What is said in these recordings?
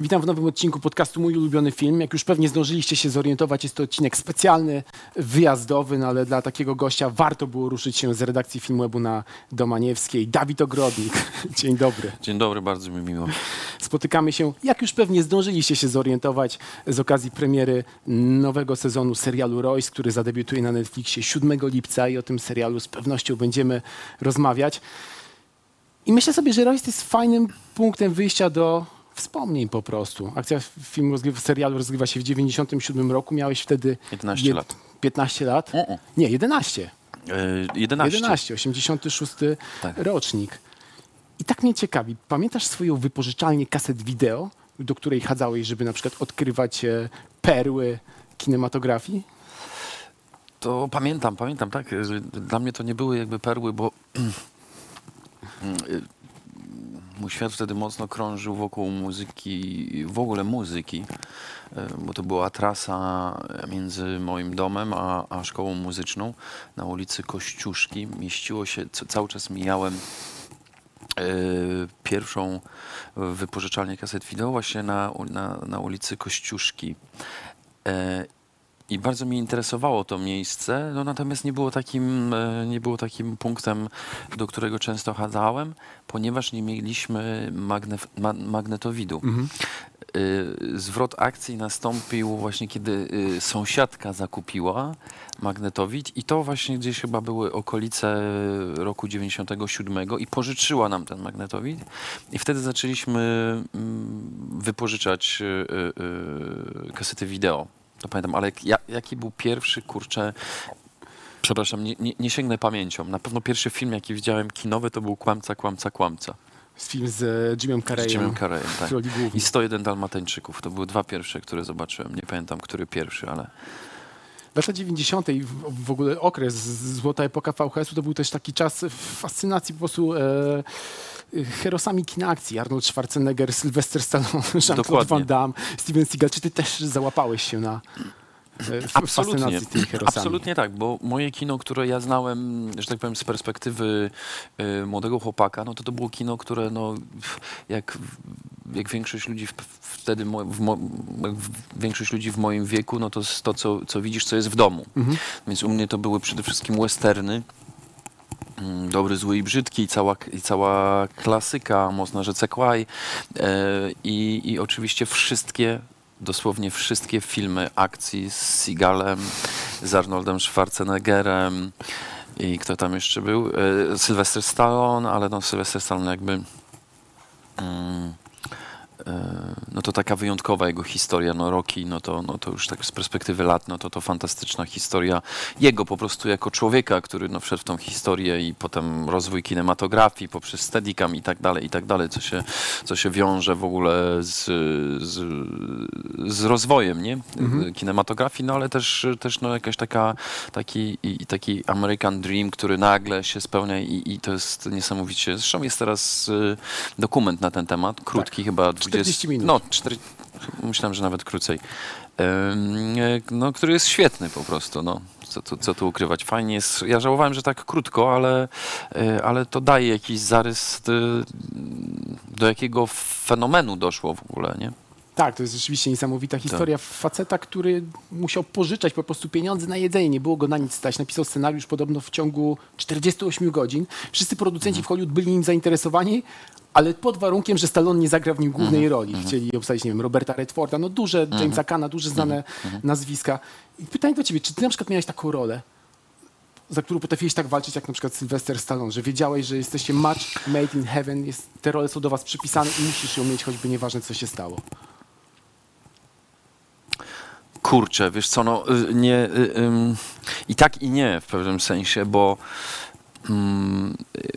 Witam w nowym odcinku podcastu Mój ulubiony film. Jak już pewnie zdążyliście się zorientować, jest to odcinek specjalny, wyjazdowy, no ale dla takiego gościa warto było ruszyć się z redakcji Filmwebu na Domaniewskiej. Dawid Ogrodnik, dzień dobry. Dzień dobry, bardzo mi miło. Spotykamy się, jak już pewnie zdążyliście się zorientować, z okazji premiery nowego sezonu serialu Royce, który zadebiutuje na Netflixie 7 lipca i o tym serialu z pewnością będziemy rozmawiać. I myślę sobie, że Royce jest fajnym punktem wyjścia do wspomnień po prostu. Akcja filmu, rozgrywa, serialu rozgrywa się w 97 roku. Miałeś wtedy 11 jed- lat. 15 lat? Nie, 11. E, 11. 11, 86 Tak. rocznik. I tak mnie ciekawi, pamiętasz swoją wypożyczalnię kaset wideo, do której chadzałeś, żeby na przykład odkrywać e, perły kinematografii? To pamiętam, pamiętam, tak. Dla mnie to nie były jakby perły, bo y, mój świat wtedy mocno krążył wokół muzyki, w ogóle muzyki, e, bo to była trasa między moim domem a, a szkołą muzyczną na ulicy Kościuszki. Mieściło się, cały czas mijałem e, pierwszą wypożyczalnię kaset wideo właśnie na, na, na ulicy Kościuszki. E, I bardzo mnie interesowało to miejsce, no natomiast nie było takim, e, nie było takim punktem, do którego często chadzałem, ponieważ nie mieliśmy magne, ma, magnetowidu. Y, Zwrot akcji nastąpił właśnie, kiedy y, sąsiadka zakupiła magnetowid i to właśnie gdzieś chyba były okolice roku 97 i pożyczyła nam ten magnetowid i wtedy zaczęliśmy mm, wypożyczać kasety wideo. To pamiętam, ale jak, ja, jaki był pierwszy, kurczę, przepraszam, nie, nie, nie sięgnę pamięcią. Na pewno pierwszy film, jaki widziałem kinowy, to był Kłamca, Kłamca, Kłamca. Z film z e, Jimem Z Carreyem. Jimem Carreyem, tak. I 101 Dalmatyńczyków. To były dwa pierwsze, które zobaczyłem. Nie pamiętam, który pierwszy, ale Lata 90. i w, ogóle okres, z- złota epoka VHS-u to był też taki czas fascynacji po prostu e, herosami kina akcji. Arnold Schwarzenegger, Sylvester Stallone, Jean-Claude. Van Damme, Steven Seagal. Czy ty też załapałeś się na e, absolutnie, absolutnie tak, bo moje kino, które ja znałem, że tak powiem, z perspektywy y, młodego chłopaka, no to to było kino, które no, jak, jak większość ludzi w, wtedy, mo, w, w, większość ludzi w moim wieku, no to jest to, co, co widzisz, co jest w domu. Mhm. Więc u mnie to były przede wszystkim westerny. Mm, Dobry, zły i brzydki, i cała, i cała klasyka, Mocna rzece Kłaj e, i, i oczywiście wszystkie, dosłownie wszystkie filmy akcji z Seagalem, z Arnoldem Schwarzeneggerem i kto tam jeszcze był? E, Sylvester Stallone, ale no Sylvester Stallone jakby mm, no to taka wyjątkowa jego historia, no Rocky, no to, no to już tak z perspektywy lat, no to to fantastyczna historia jego po prostu jako człowieka, który no wszedł w tą historię i potem rozwój kinematografii poprzez Steadicam i tak dalej, i tak dalej, co się, co się wiąże w ogóle z, z, z rozwojem, nie? Kinematografii, no ale też, też no jakaś taka, taki, i, taki American Dream, który nagle się spełnia i, i to jest niesamowicie. Zresztą jest teraz y, dokument na ten temat, krótki chyba 40 minut. No, 4, myślałem, że nawet krócej. E, No, który jest świetny po prostu, no. Co tu, co tu ukrywać? Fajnie jest. Ja żałowałem, że tak krótko, ale, e, ale to daje jakiś zarys, y, do jakiego fenomenu doszło w ogóle, nie? Tak, to jest rzeczywiście niesamowita historia faceta, który musiał pożyczać po prostu pieniądze na jedzenie. Nie było go na nic stać. Napisał scenariusz podobno w ciągu 48 godzin. Wszyscy producenci w Hollywood byli nim zainteresowani, ale pod warunkiem, że Stallone nie zagra w nim głównej roli. Chcieli obsadzić, nie wiem, Roberta Redforda, no duże, Jamesa Kana, duże znane nazwiska. I pytanie do ciebie, czy ty na przykład miałeś taką rolę, za którą potrafiłeś tak walczyć, jak na przykład Sylvester Stallone, że wiedziałeś, że jesteście match made in heaven, jest, te role są do was przypisane i musisz ją mieć, choćby nieważne, co się stało. Kurczę, wiesz co, no y, nie, y, ym, i tak i nie w pewnym sensie, bo mm, y,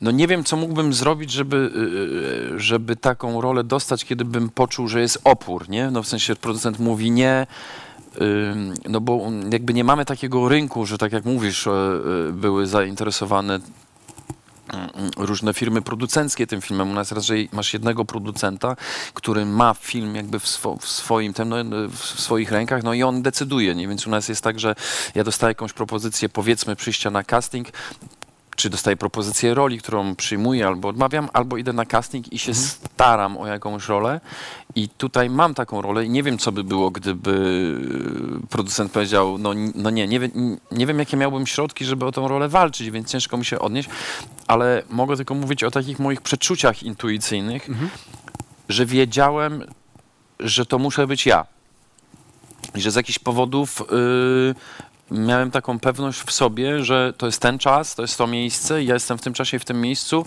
no nie wiem, co mógłbym zrobić, żeby, y, y, żeby taką rolę dostać, kiedy bym poczuł, że jest opór, nie? No w sensie producent mówi nie, no bo jakby nie mamy takiego rynku, że tak jak mówisz, y, y, były zainteresowane mm, różne firmy producenckie tym filmem. U nas raczej masz jednego producenta, który ma film jakby w, swo, w swoim tem, no, w swoich rękach, no i on decyduje, nie? Więc u nas jest tak, że ja dostaję jakąś propozycję, powiedzmy, przyjścia na casting, czy dostaję propozycję roli, którą przyjmuję albo odmawiam, albo idę na casting i się staram o jakąś rolę. I tutaj mam taką rolę i nie wiem, co by było, gdyby producent powiedział, no, no nie, nie, wiem- nie wiem, jakie miałbym środki, żeby o tą rolę walczyć, więc ciężko mi się odnieść, ale mogę tylko mówić o takich moich przeczuciach intuicyjnych, że wiedziałem, że to muszę być ja. I że z jakichś powodów y, miałem taką pewność w sobie, że to jest ten czas, to jest to miejsce, i ja jestem w tym czasie, i w tym miejscu, y,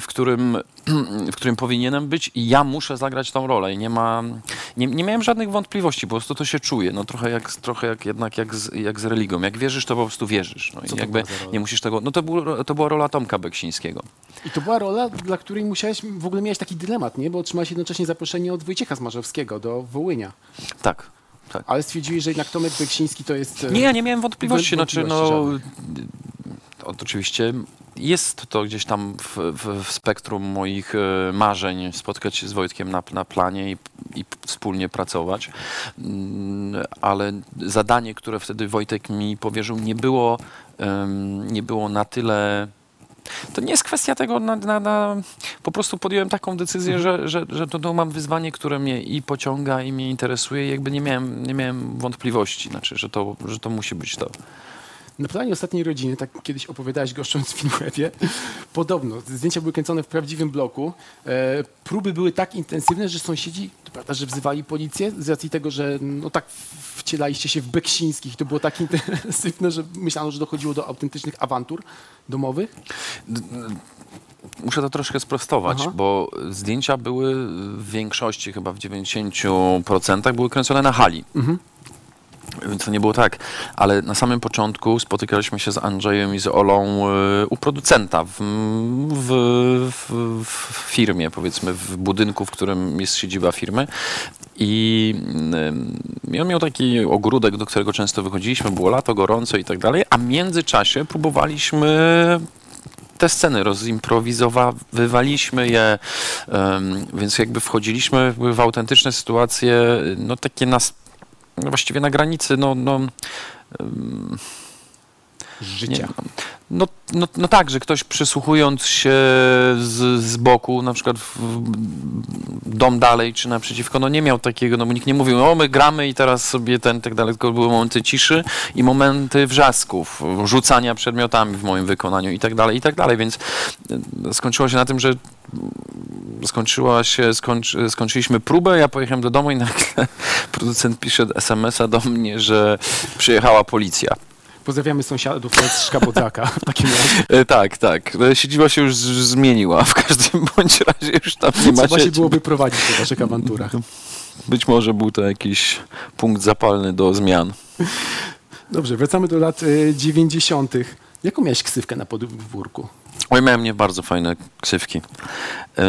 w, którym, w którym powinienem być i ja muszę zagrać tą rolę. I nie, ma, nie, nie miałem żadnych wątpliwości, po prostu to się czuje. No, trochę jak, trochę jak, jednak jak z, jak z religią. Jak wierzysz, to po prostu wierzysz. No, Co i to jakby była za rola? nie musisz tego... No to, był, to była rola Tomka Beksińskiego. I to była rola, dla której musiałeś, w ogóle miałeś taki dylemat, nie? Bo otrzymałeś jednocześnie zaproszenie od Wojciecha Zmarzowskiego do Wołynia. Tak, tak. Ale stwierdziłeś, że jednak Tomek Beksiński to jest... e, Nie, ja nie miałem wątpliwości. Znaczy, Wątpliwości no, to oczywiście jest to gdzieś tam w, w, w spektrum moich e, marzeń spotkać się z Wojtkiem na, na planie i, i wspólnie pracować. Mm, Ale zadanie, które wtedy Wojtek mi powierzył, nie było, nie było na tyle. To nie jest kwestia tego, na, na, na, po prostu podjąłem taką decyzję, że, że, że to, to mam wyzwanie, które mnie i pociąga, i mnie interesuje, i jakby nie miałem, nie miałem wątpliwości, znaczy, że, to, że to musi być to. Na planie ostatniej rodziny, tak kiedyś opowiadałeś goszcząc w Filmwebie, podobno zdjęcia były kręcone w prawdziwym bloku. E, próby były tak intensywne, że sąsiedzi, to prawda, że wzywali policję z racji tego, że no tak wcielaliście się w Beksińskich. To było tak intensywne, że myślano, że dochodziło do autentycznych awantur domowych. Muszę to troszkę sprostować, Aha. bo zdjęcia były w większości, chyba w 90% były kręcone na hali. Więc to nie było tak. Ale na samym początku spotykaliśmy się z Andrzejem i z Olą e, u producenta w, w, w, w firmie, powiedzmy, w budynku, w którym jest siedziba firmy. I mm, on miał taki ogródek, do którego często wychodziliśmy, było lato, gorąco i tak dalej, a w międzyczasie próbowaliśmy te sceny rozimprowizowywaliśmy je, więc jakby wchodziliśmy w autentyczne sytuacje, no takie nas, właściwie na granicy, no, no, Życia. no, no, no tak, że ktoś przysłuchując się z, z boku, na przykład w dom dalej czy naprzeciwko, no nie miał takiego, no bo nikt nie mówił, o my gramy i teraz sobie ten, tak dalej, tylko były momenty ciszy i momenty wrzasków, rzucania przedmiotami w moim wykonaniu i tak dalej, i tak dalej, więc e, skończyło się na tym, że skończyła się, skończy, skończyliśmy próbę, ja pojechałem do domu i nagle producent pisze SMS-a do mnie, że przyjechała policja. Pozdrawiamy sąsiadów z Szkabodzaka w takim razie. E, tak, tak. E, Siedziba się już zmieniła. W każdym bądź razie już tam nie ma Trzeba się sieci. było wyprowadzić po waszych awanturach. Być może był to jakiś punkt zapalny do zmian. Dobrze, wracamy do lat y, 90. Jaką miałeś ksywkę na podwórku? Oj, miałem nie bardzo fajne ksywki. E,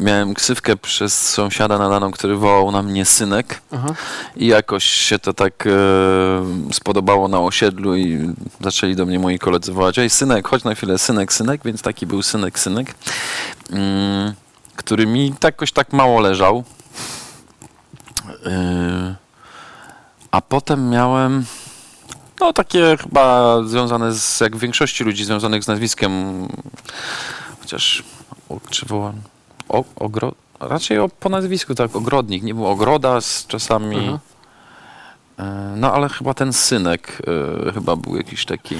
miałem ksywkę przez sąsiada nadaną, który wołał na mnie synek. Aha. I jakoś się to tak e, spodobało na osiedlu i zaczęli do mnie moi koledzy wołać, ej synek, chodź na chwilę, synek, synek, więc taki był synek, synek, mm, który mi tak jakoś tak mało leżał. E, a potem miałem, no takie chyba związane z, jak w większości ludzi związanych z nazwiskiem, chociaż, o, czy wołam, o, ogro, raczej o, po nazwisku, tak, ogrodnik, nie był ogroda z czasami, Aha. E, No ale chyba ten synek e, chyba był jakiś taki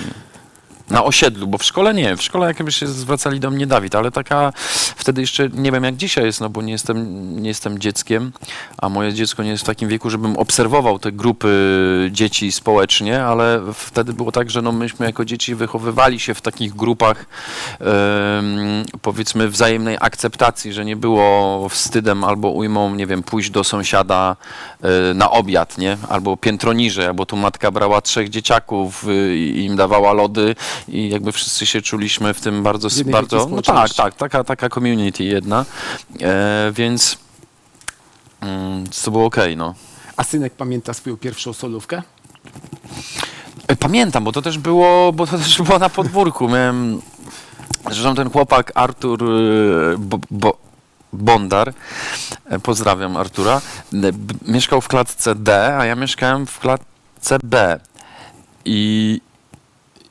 na osiedlu, bo w szkole nie, w szkole jakby się zwracali do mnie Dawid, ale taka wtedy jeszcze nie wiem jak dzisiaj jest, no bo nie jestem, nie jestem dzieckiem, a moje dziecko nie jest w takim wieku, żebym obserwował te grupy dzieci społecznie, ale wtedy było tak, że no myśmy jako dzieci wychowywali się w takich grupach em, powiedzmy wzajemnej akceptacji, że nie było wstydem albo ujmą, nie wiem, pójść do sąsiada e, na obiad, nie? Albo piętro niżej, albo tu matka brała trzech dzieciaków y, i im dawała lody i jakby wszyscy się czuliśmy w tym bardzo, bardzo, no tak, tak, taka, taka community jedna, e, więc mm, to było okej, no. A synek pamięta swoją pierwszą solówkę? E, Pamiętam, bo to też było, bo to też było na podwórku. Miałem, zresztą ten chłopak Artur e, bo, bo, Bondar, e, pozdrawiam Artura, mieszkał w klatce D, a ja mieszkałem w klatce B. I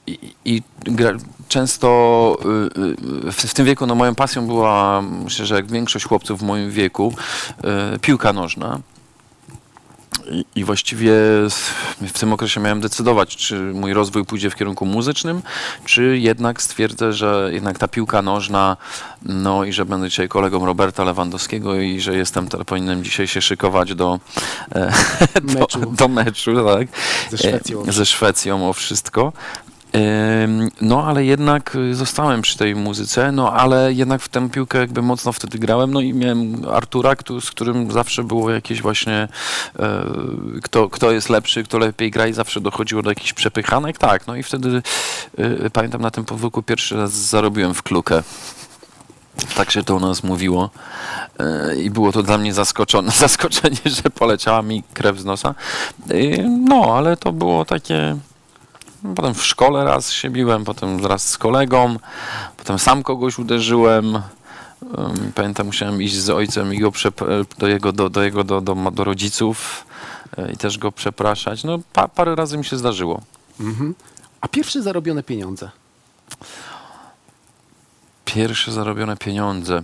i, i gra, często y, y, w, w tym wieku no, moją pasją była, myślę, że jak większość chłopców w moim wieku, y, piłka nożna. I, I właściwie w tym okresie miałem decydować, czy mój rozwój pójdzie w kierunku muzycznym, czy jednak stwierdzę, że jednak ta piłka nożna, no i że będę dzisiaj kolegą Roberta Lewandowskiego i że jestem, powinienem dzisiaj się szykować do e, Meczu. do, do meczu, tak. Ze Szwecją. E, Ze Szwecją o wszystko. No, ale jednak y, zostałem przy tej muzyce, no ale jednak w tę piłkę jakby mocno wtedy grałem, no i miałem Artura, z którym zawsze było jakieś właśnie, e, kto, kto jest lepszy, kto lepiej gra i zawsze dochodziło do jakichś przepychanek, tak, no i wtedy y, pamiętam na tym podwórku pierwszy raz zarobiłem w klukę. Tak się to u nas mówiło. E, I było to dla mnie zaskoczone, zaskoczenie, że poleciała mi krew z nosa. No, ale to było takie. Potem w szkole raz się biłem, potem raz z kolegą, potem sam kogoś uderzyłem. Em, Pamiętam, musiałem iść z ojcem i go przep- do jego, do, do, jego do, do, do rodziców e, i też go przepraszać. No, pa, parę razy mi się zdarzyło. Mhm. A pierwsze zarobione pieniądze? Pierwsze zarobione pieniądze.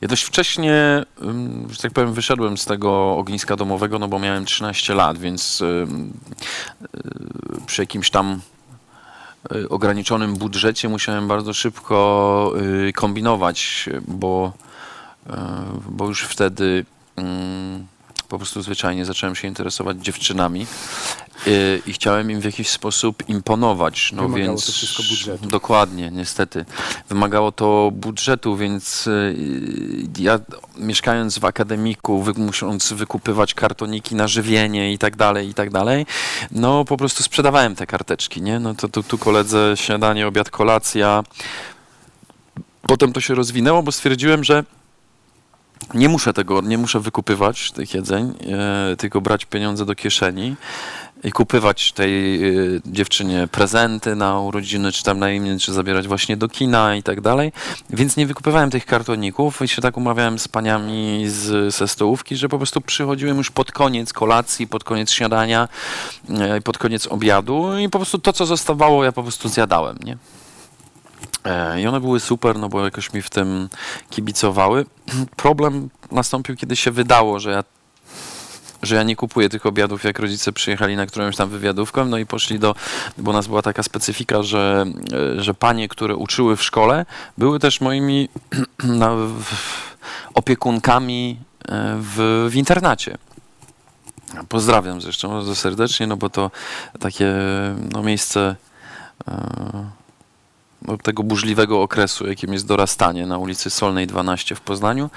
Ja dość wcześnie, że tak powiem, wyszedłem z tego ogniska domowego, no bo miałem 13 lat, więc y, przy jakimś tam y, ograniczonym budżecie musiałem bardzo szybko y, kombinować, bo, bo już wtedy po prostu zwyczajnie zacząłem się interesować dziewczynami y, i chciałem im w jakiś sposób imponować. No Wymagało więc to wszystko budżetu. Dokładnie, niestety. Wymagało to budżetu, więc y, ja mieszkając w akademiku, wy, musząc wykupywać kartoniki na żywienie i tak dalej, i tak dalej, no po prostu sprzedawałem te karteczki, nie? No to tu, tu koledze śniadanie, obiad, kolacja. Potem to się rozwinęło, bo stwierdziłem, że nie muszę tego, nie muszę wykupywać tych jedzeń, e, tylko brać pieniądze do kieszeni i kupywać tej e, dziewczynie prezenty na urodziny, czy tam na imię, czy zabierać właśnie do kina i tak dalej. Więc nie wykupywałem tych kartoników i się tak umawiałem z paniami z, ze stołówki, że po prostu przychodziłem już pod koniec kolacji, pod koniec śniadania, e, pod koniec obiadu i po prostu to, co zostawało, ja po prostu zjadałem, nie? E, I one były super, no bo jakoś mi w tym kibicowały. Problem nastąpił, kiedy się wydało, że ja, że ja nie kupuję tych obiadów, jak rodzice przyjechali na którąś tam wywiadówkę, no i poszli do, bo nas była taka specyfika, że, e, że panie, które uczyły w szkole, były też moimi opiekunkami e, w, w internacie. Pozdrawiam zresztą bardzo serdecznie, no bo to takie no, miejsce no, tego burzliwego okresu, jakim jest dorastanie na ulicy Solnej 12 w Poznaniu.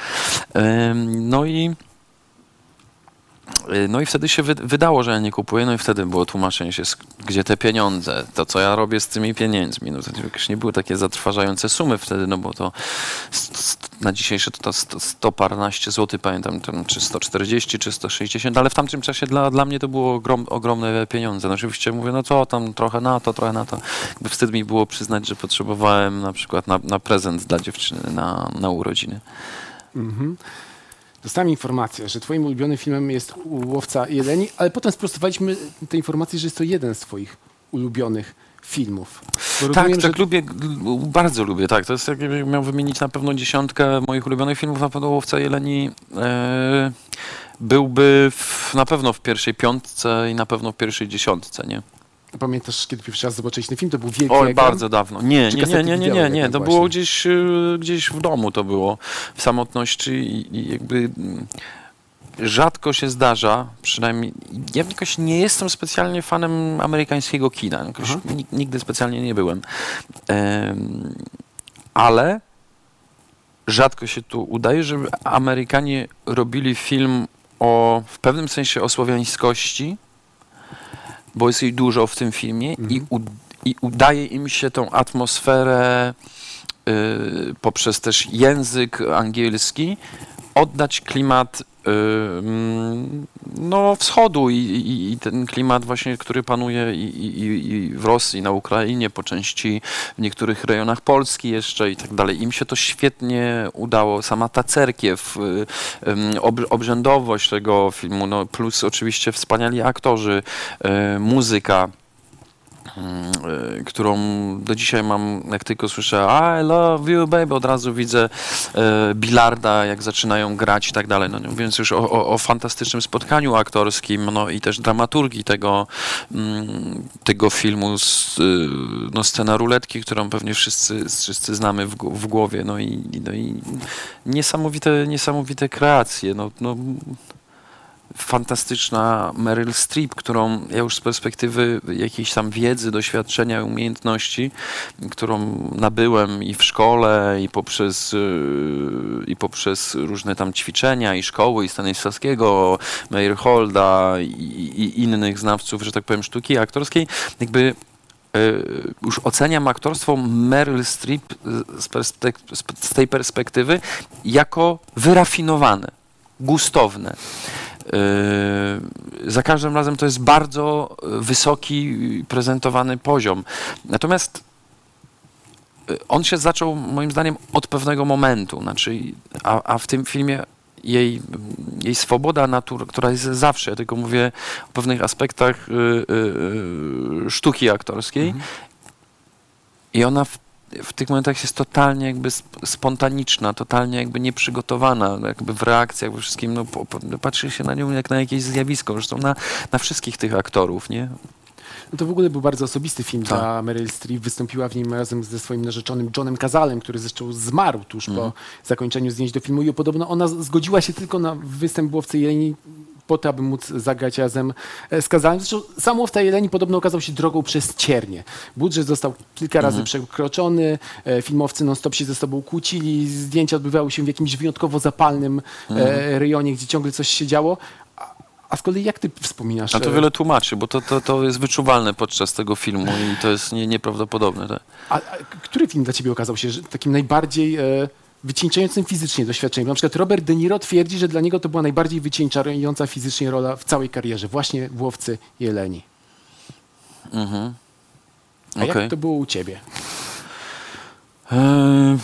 No i no i wtedy się wy, wydało, że ja nie kupuję, no i wtedy było tłumaczenie się, gdzie te pieniądze, to co ja robię z tymi pieniędzmi. No to już nie były takie zatrważające sumy wtedy, no bo to na dzisiejsze to, to sto- 100 parnaście pamiętam, tam, czy 140, czy 160, ale w tamtym czasie dla, dla mnie to było ogrom, ogromne pieniądze. No oczywiście mówię, no co tam, trochę na to, trochę na to. Jakby wstyd mi było przyznać, że potrzebowałem na przykład na, na prezent dla dziewczyny na, na urodziny. Mhm. Dostałem informację, że twoim ulubionym filmem jest Łowca Jeleni, ale potem sprostowaliśmy tę informację, że jest to jeden z twoich ulubionych filmów. Bo Tak, rozumiem, tak że lubię, bardzo lubię, tak. To jest, jakbym miał wymienić na pewno dziesiątkę moich ulubionych filmów, na pewno Łowca Jeleni e, byłby w, na pewno w pierwszej piątce i na pewno w pierwszej dziesiątce, nie? Pamiętasz, kiedy pierwszy raz zobaczyłeś ten film, to był wielki Oj, ekran? bardzo dawno. Nie, nie, nie, nie, nie, nie, nie. jednak To było gdzieś, y, gdzieś w domu to było, w samotności i, i jakby mm, rzadko się zdarza, przynajmniej ja jakoś nie jestem specjalnie fanem amerykańskiego kina, nigdy specjalnie nie byłem. Em, ale rzadko się tu udaje, żeby Amerykanie robili film o, w pewnym sensie o słowiańskości, bo jest jej dużo w tym filmie i, u, i udaje im się tą atmosferę y, poprzez też język angielski oddać klimat no, wschodu i, i, i ten klimat właśnie, który panuje i, i, w Rosji, na Ukrainie, po części w niektórych rejonach Polski jeszcze i tak dalej. Im się to świetnie udało. Sama ta cerkiew, y, ob, obrzędowość tego filmu, no, plus oczywiście wspaniali aktorzy, y, muzyka. Y, którą do dzisiaj mam, jak tylko słyszę I love you baby, od razu widzę e, bilarda, jak zaczynają grać i tak dalej. No, mówiąc już o, o, o fantastycznym spotkaniu aktorskim, no i też dramaturgii tego, mm, tego filmu, y, no, scena ruletki, którą pewnie wszyscy, wszyscy znamy w, w głowie, no i, no i niesamowite, niesamowite kreacje, no, no fantastyczna Meryl Streep, którą ja już z perspektywy jakiejś tam wiedzy, doświadczenia, umiejętności, którą nabyłem i w szkole, i poprzez, yy, i poprzez różne tam ćwiczenia, i szkoły, i Stanisławskiego, Meyerholda i, i innych znawców, że tak powiem, sztuki aktorskiej, jakby yy, już oceniam aktorstwo Meryl Streep z, z tej perspektywy jako wyrafinowane, gustowne. Yy, za każdym razem to jest bardzo wysoki prezentowany poziom. Natomiast yy, on się zaczął moim zdaniem od pewnego momentu, znaczy, a, a w tym filmie jej, jej swoboda natury, która jest zawsze, ja tylko mówię o pewnych aspektach yy, yy, sztuki aktorskiej. I ona w, w tych momentach jest totalnie jakby sp- spontaniczna, totalnie jakby nieprzygotowana, jakby w reakcjach, we wszystkim, no, patrzy się na nią jak na jakieś zjawisko, zresztą na, na wszystkich tych aktorów, nie? No to w ogóle był bardzo osobisty film Tak. dla Meryl Streep. Wystąpiła w nim razem ze swoim narzeczonym Johnem Cazalem, który zresztą zmarł tuż Mhm. po zakończeniu zdjęć do filmu i podobno ona zgodziła się tylko na występ w Łowcy Jeleni po to, aby móc zagrać razem e, z Kazalem. Zresztą sam Łowca Jeleni podobno okazał się drogą przez ciernie. Budżet został kilka razy Mhm. przekroczony, e, filmowcy non-stop się ze sobą kłócili, zdjęcia odbywały się w jakimś wyjątkowo zapalnym Mhm. e, rejonie, gdzie ciągle coś się działo. A, z kolei jak ty wspominasz? A to wiele tłumaczy, bo to, to, to jest wyczuwalne podczas tego filmu i to jest nie, nieprawdopodobne. Tak? A, a który film dla ciebie okazał się że takim najbardziej e, wycieńczającym fizycznie doświadczeniem? Na przykład Robert De Niro twierdzi, że dla niego to była najbardziej wycieńczająca fizycznie rola w całej karierze, właśnie w Łowcy Jeleni. Mhm. A Okej. jak to było u ciebie? Eee,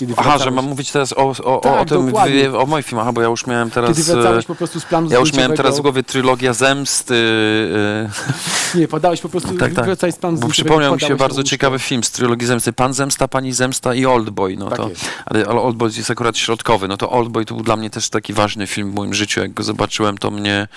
Kiedy Aha, że mam mówić teraz o, o, Tak, o tym, dokładnie. o moim filmie, aha, bo ja już miałem teraz... Kiedy wracałeś po prostu z planu Ja już miałem teraz w głowie trylogia zemsty. e, Nie, podałeś po prostu, Tak, tak. wracałeś z planu Bo przypomniał mi się bardzo ciekawy film z trylogii Zemsty. Pan Zemsta, Pani Zemsta i Oldboy. No Tak to, jest. ale Oldboy jest akurat środkowy. No to Oldboy to był dla mnie też taki ważny film w moim życiu. Jak go zobaczyłem, to mnie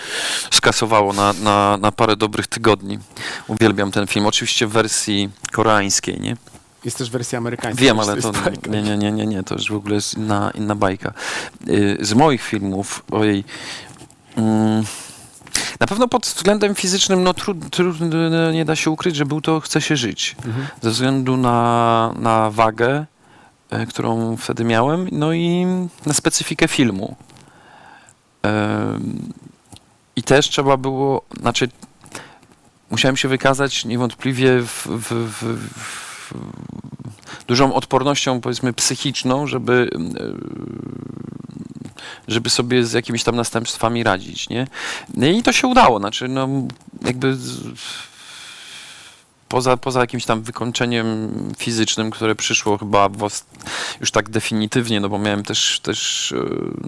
skasowało na, na, na parę dobrych tygodni. Uwielbiam ten film. Oczywiście w wersji koreańskiej, nie? Jest też wersja amerykańska. Wiem, ale to bajka. nie, nie, nie, nie, nie, to już w ogóle jest inna, inna bajka. Y, Z moich filmów, ojej, mm, na pewno pod względem fizycznym, no trud, trud, nie da się ukryć, że był to Chce się żyć. Mhm. Ze względu na, na wagę, e, którą wtedy miałem, no i na specyfikę filmu. I też trzeba było, znaczy musiałem się wykazać niewątpliwie w, w, w dużą odpornością, powiedzmy, psychiczną, żeby, e, żeby sobie z jakimiś tam następstwami radzić, nie? No I to się udało, znaczy, no, jakby z, poza, poza jakimś tam wykończeniem fizycznym, które przyszło chyba już tak definitywnie, no bo miałem też, też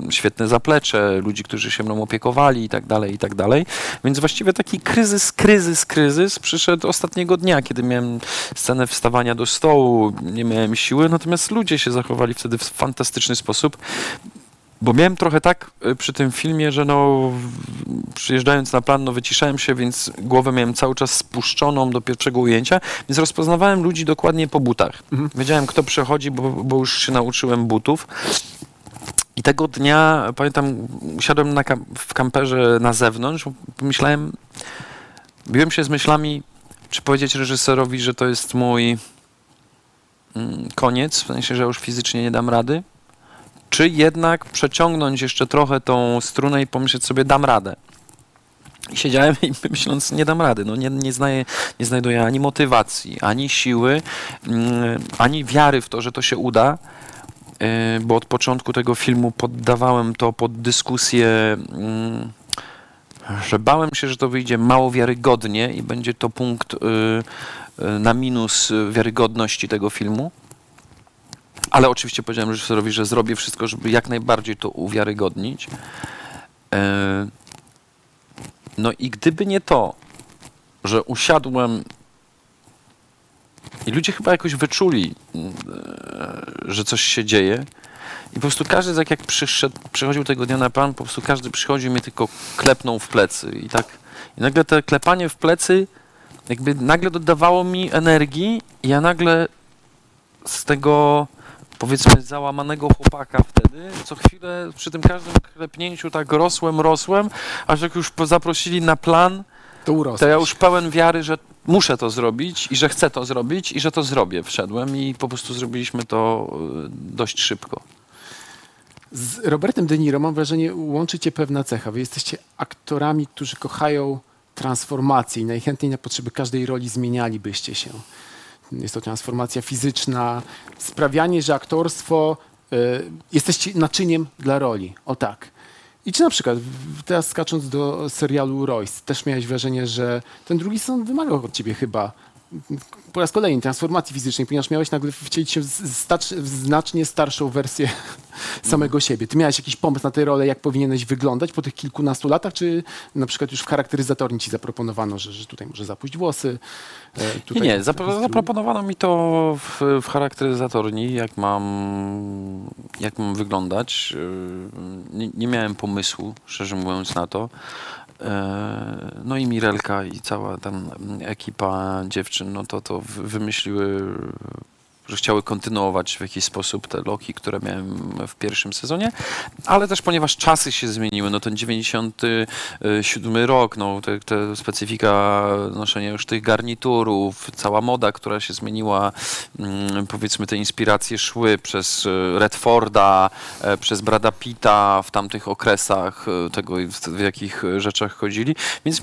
e, świetne zaplecze, ludzi, którzy się mną opiekowali i tak dalej, i tak dalej. Więc właściwie taki kryzys, kryzys, kryzys przyszedł ostatniego dnia, kiedy miałem scenę wstawania do stołu, nie miałem siły, natomiast ludzie się zachowali wtedy w fantastyczny sposób. Bo miałem trochę tak y, przy tym filmie, że no przyjeżdżając na plan, no wyciszałem się, więc głowę miałem cały czas spuszczoną do pierwszego ujęcia, więc rozpoznawałem ludzi dokładnie po butach. Mhm. Wiedziałem, kto przechodzi, bo, bo już się nauczyłem butów. I tego dnia, pamiętam, usiadłem na kam- w kamperze na zewnątrz, myślałem, biłem się z myślami, czy powiedzieć reżyserowi, że to jest mój mm, koniec, w sensie, że już fizycznie nie dam rady, czy jednak przeciągnąć jeszcze trochę tą strunę i pomyśleć sobie, dam radę. I siedziałem i myśląc, nie dam rady. No nie, nie, znaję, nie znajduję ani motywacji, ani siły, mm, ani wiary w to, że to się uda, yy, bo od początku tego filmu poddawałem to pod dyskusję, mm, że bałem się, że to wyjdzie mało wiarygodnie i będzie to punkt yy, yy, na minus wiarygodności tego filmu. Ale oczywiście powiedziałem reżyserowi, że zrobię wszystko, żeby jak najbardziej to uwiarygodnić. E, No i gdyby nie to, że usiadłem i ludzie chyba jakoś wyczuli, e, że coś się dzieje. I po prostu każdy, tak jak przyszedł, przychodził tego dnia na plan, po prostu każdy przychodził i mnie tylko klepnął w plecy. I tak, i nagle te klepanie w plecy jakby nagle dodawało mi energii i ja nagle z tego powiedzmy załamanego chłopaka wtedy, co chwilę przy tym każdym klepnięciu tak rosłem, rosłem, aż jak już zaprosili na plan, To to ja już pełen wiary, że muszę to zrobić i że chcę to zrobić i że to zrobię. Wszedłem i po prostu zrobiliśmy to y, dość szybko. Z Robertem De Niro mam wrażenie, łączy cię pewna cecha. Wy jesteście aktorami, którzy kochają transformację i najchętniej na potrzeby każdej roli zmienialibyście się. Jest to transformacja fizyczna, sprawianie, że aktorstwo y, jesteście naczyniem dla roli. O tak. I czy na przykład, teraz skacząc do serialu Royce, też miałeś wrażenie, że ten drugi sezon wymagał od ciebie chyba po raz kolejny transformacji fizycznej, ponieważ miałeś nagle wcielić się w, znacznie starszą wersję samego siebie. Ty miałeś jakiś pomysł na tę rolę, jak powinieneś wyglądać po tych kilkunastu latach, czy na przykład już w charakteryzatorni ci zaproponowano, że, że tutaj może zapuść włosy? e, Nie, Tutaj nie, taki zapro- zaproponowano mi to w, w charakteryzatorni, jak mam, jak mam wyglądać. Yy, Nie, nie miałem pomysłu, szczerze mówiąc, na to. E, No i Mirelka i cała tam ekipa dziewczyn, no to to wy- wymyśliły, że chciały kontynuować w jakiś sposób te loki, które miałem w pierwszym sezonie, ale też ponieważ czasy się zmieniły, no ten 97 rok, no te, te specyfika noszenia już tych garniturów, cała moda, która się zmieniła, mm, powiedzmy te inspiracje szły przez e, Redforda, e, przez Brada Pitta w tamtych okresach, e, tego w, jakich rzeczach chodzili, więc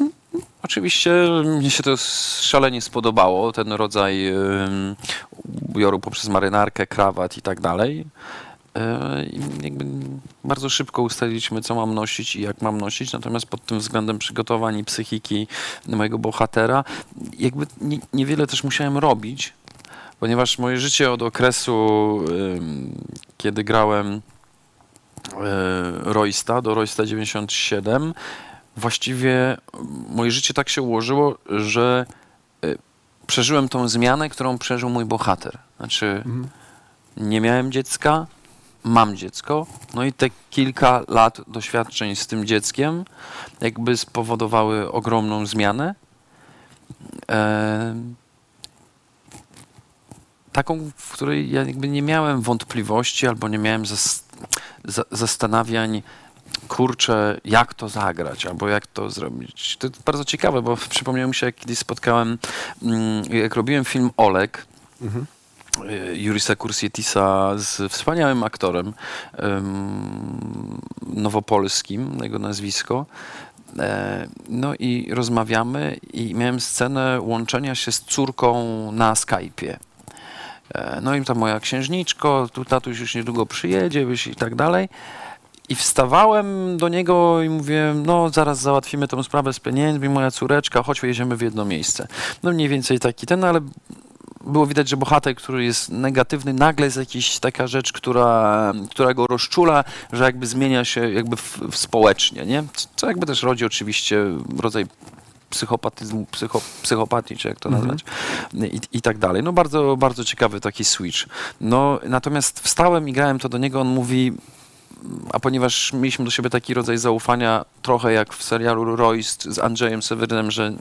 Oczywiście mnie się to szalenie spodobało, ten rodzaj ubioru poprzez marynarkę, krawat i tak dalej. Jakby bardzo szybko ustaliliśmy, co mam nosić i jak mam nosić, natomiast pod tym względem przygotowań i psychiki mojego bohatera, jakby nie, niewiele też musiałem robić, ponieważ moje życie od okresu, kiedy grałem e, Roysta do Roysta 97, właściwie moje życie tak się ułożyło, że y, przeżyłem tą zmianę, którą przeżył mój bohater. Znaczy, Mhm. nie miałem dziecka, mam dziecko, no i te kilka lat doświadczeń z tym dzieckiem jakby spowodowały ogromną zmianę. Em, taką, w której ja jakby nie miałem wątpliwości albo nie miałem zas, za, zastanawiań, kurczę, jak to zagrać, albo jak to zrobić. To jest bardzo ciekawe, bo przypomniało mi się, jak kiedyś spotkałem, mm, jak robiłem film Olek, Mhm. y, Jurisa Kursietisa z wspaniałym aktorem nowopolskim, jego nazwisko. E, No i rozmawiamy i miałem scenę łączenia się z córką na Skype'ie. E, No i tam moja księżniczko, tu tatuś już niedługo przyjedzie i tak dalej. I wstawałem do niego i mówię, no zaraz załatwimy tą sprawę z pieniędzmi, moja córeczka, chodź jedziemy w jedno miejsce. No mniej więcej taki ten, ale było widać, że bohater, który jest negatywny, nagle jest jakaś taka rzecz, która, która go rozczula, że jakby zmienia się jakby w, w społecznie, nie? Co- jakby też rodzi oczywiście rodzaj psychopatyzmu, psycho, psychopatii, czy jak to Mhm. nazwać, I, i tak dalej. No bardzo, bardzo ciekawy taki switch. No natomiast wstałem i grałem to do niego, on mówi, a ponieważ mieliśmy do siebie taki rodzaj zaufania, trochę jak w serialu Royce z Andrzejem Sewerynem, że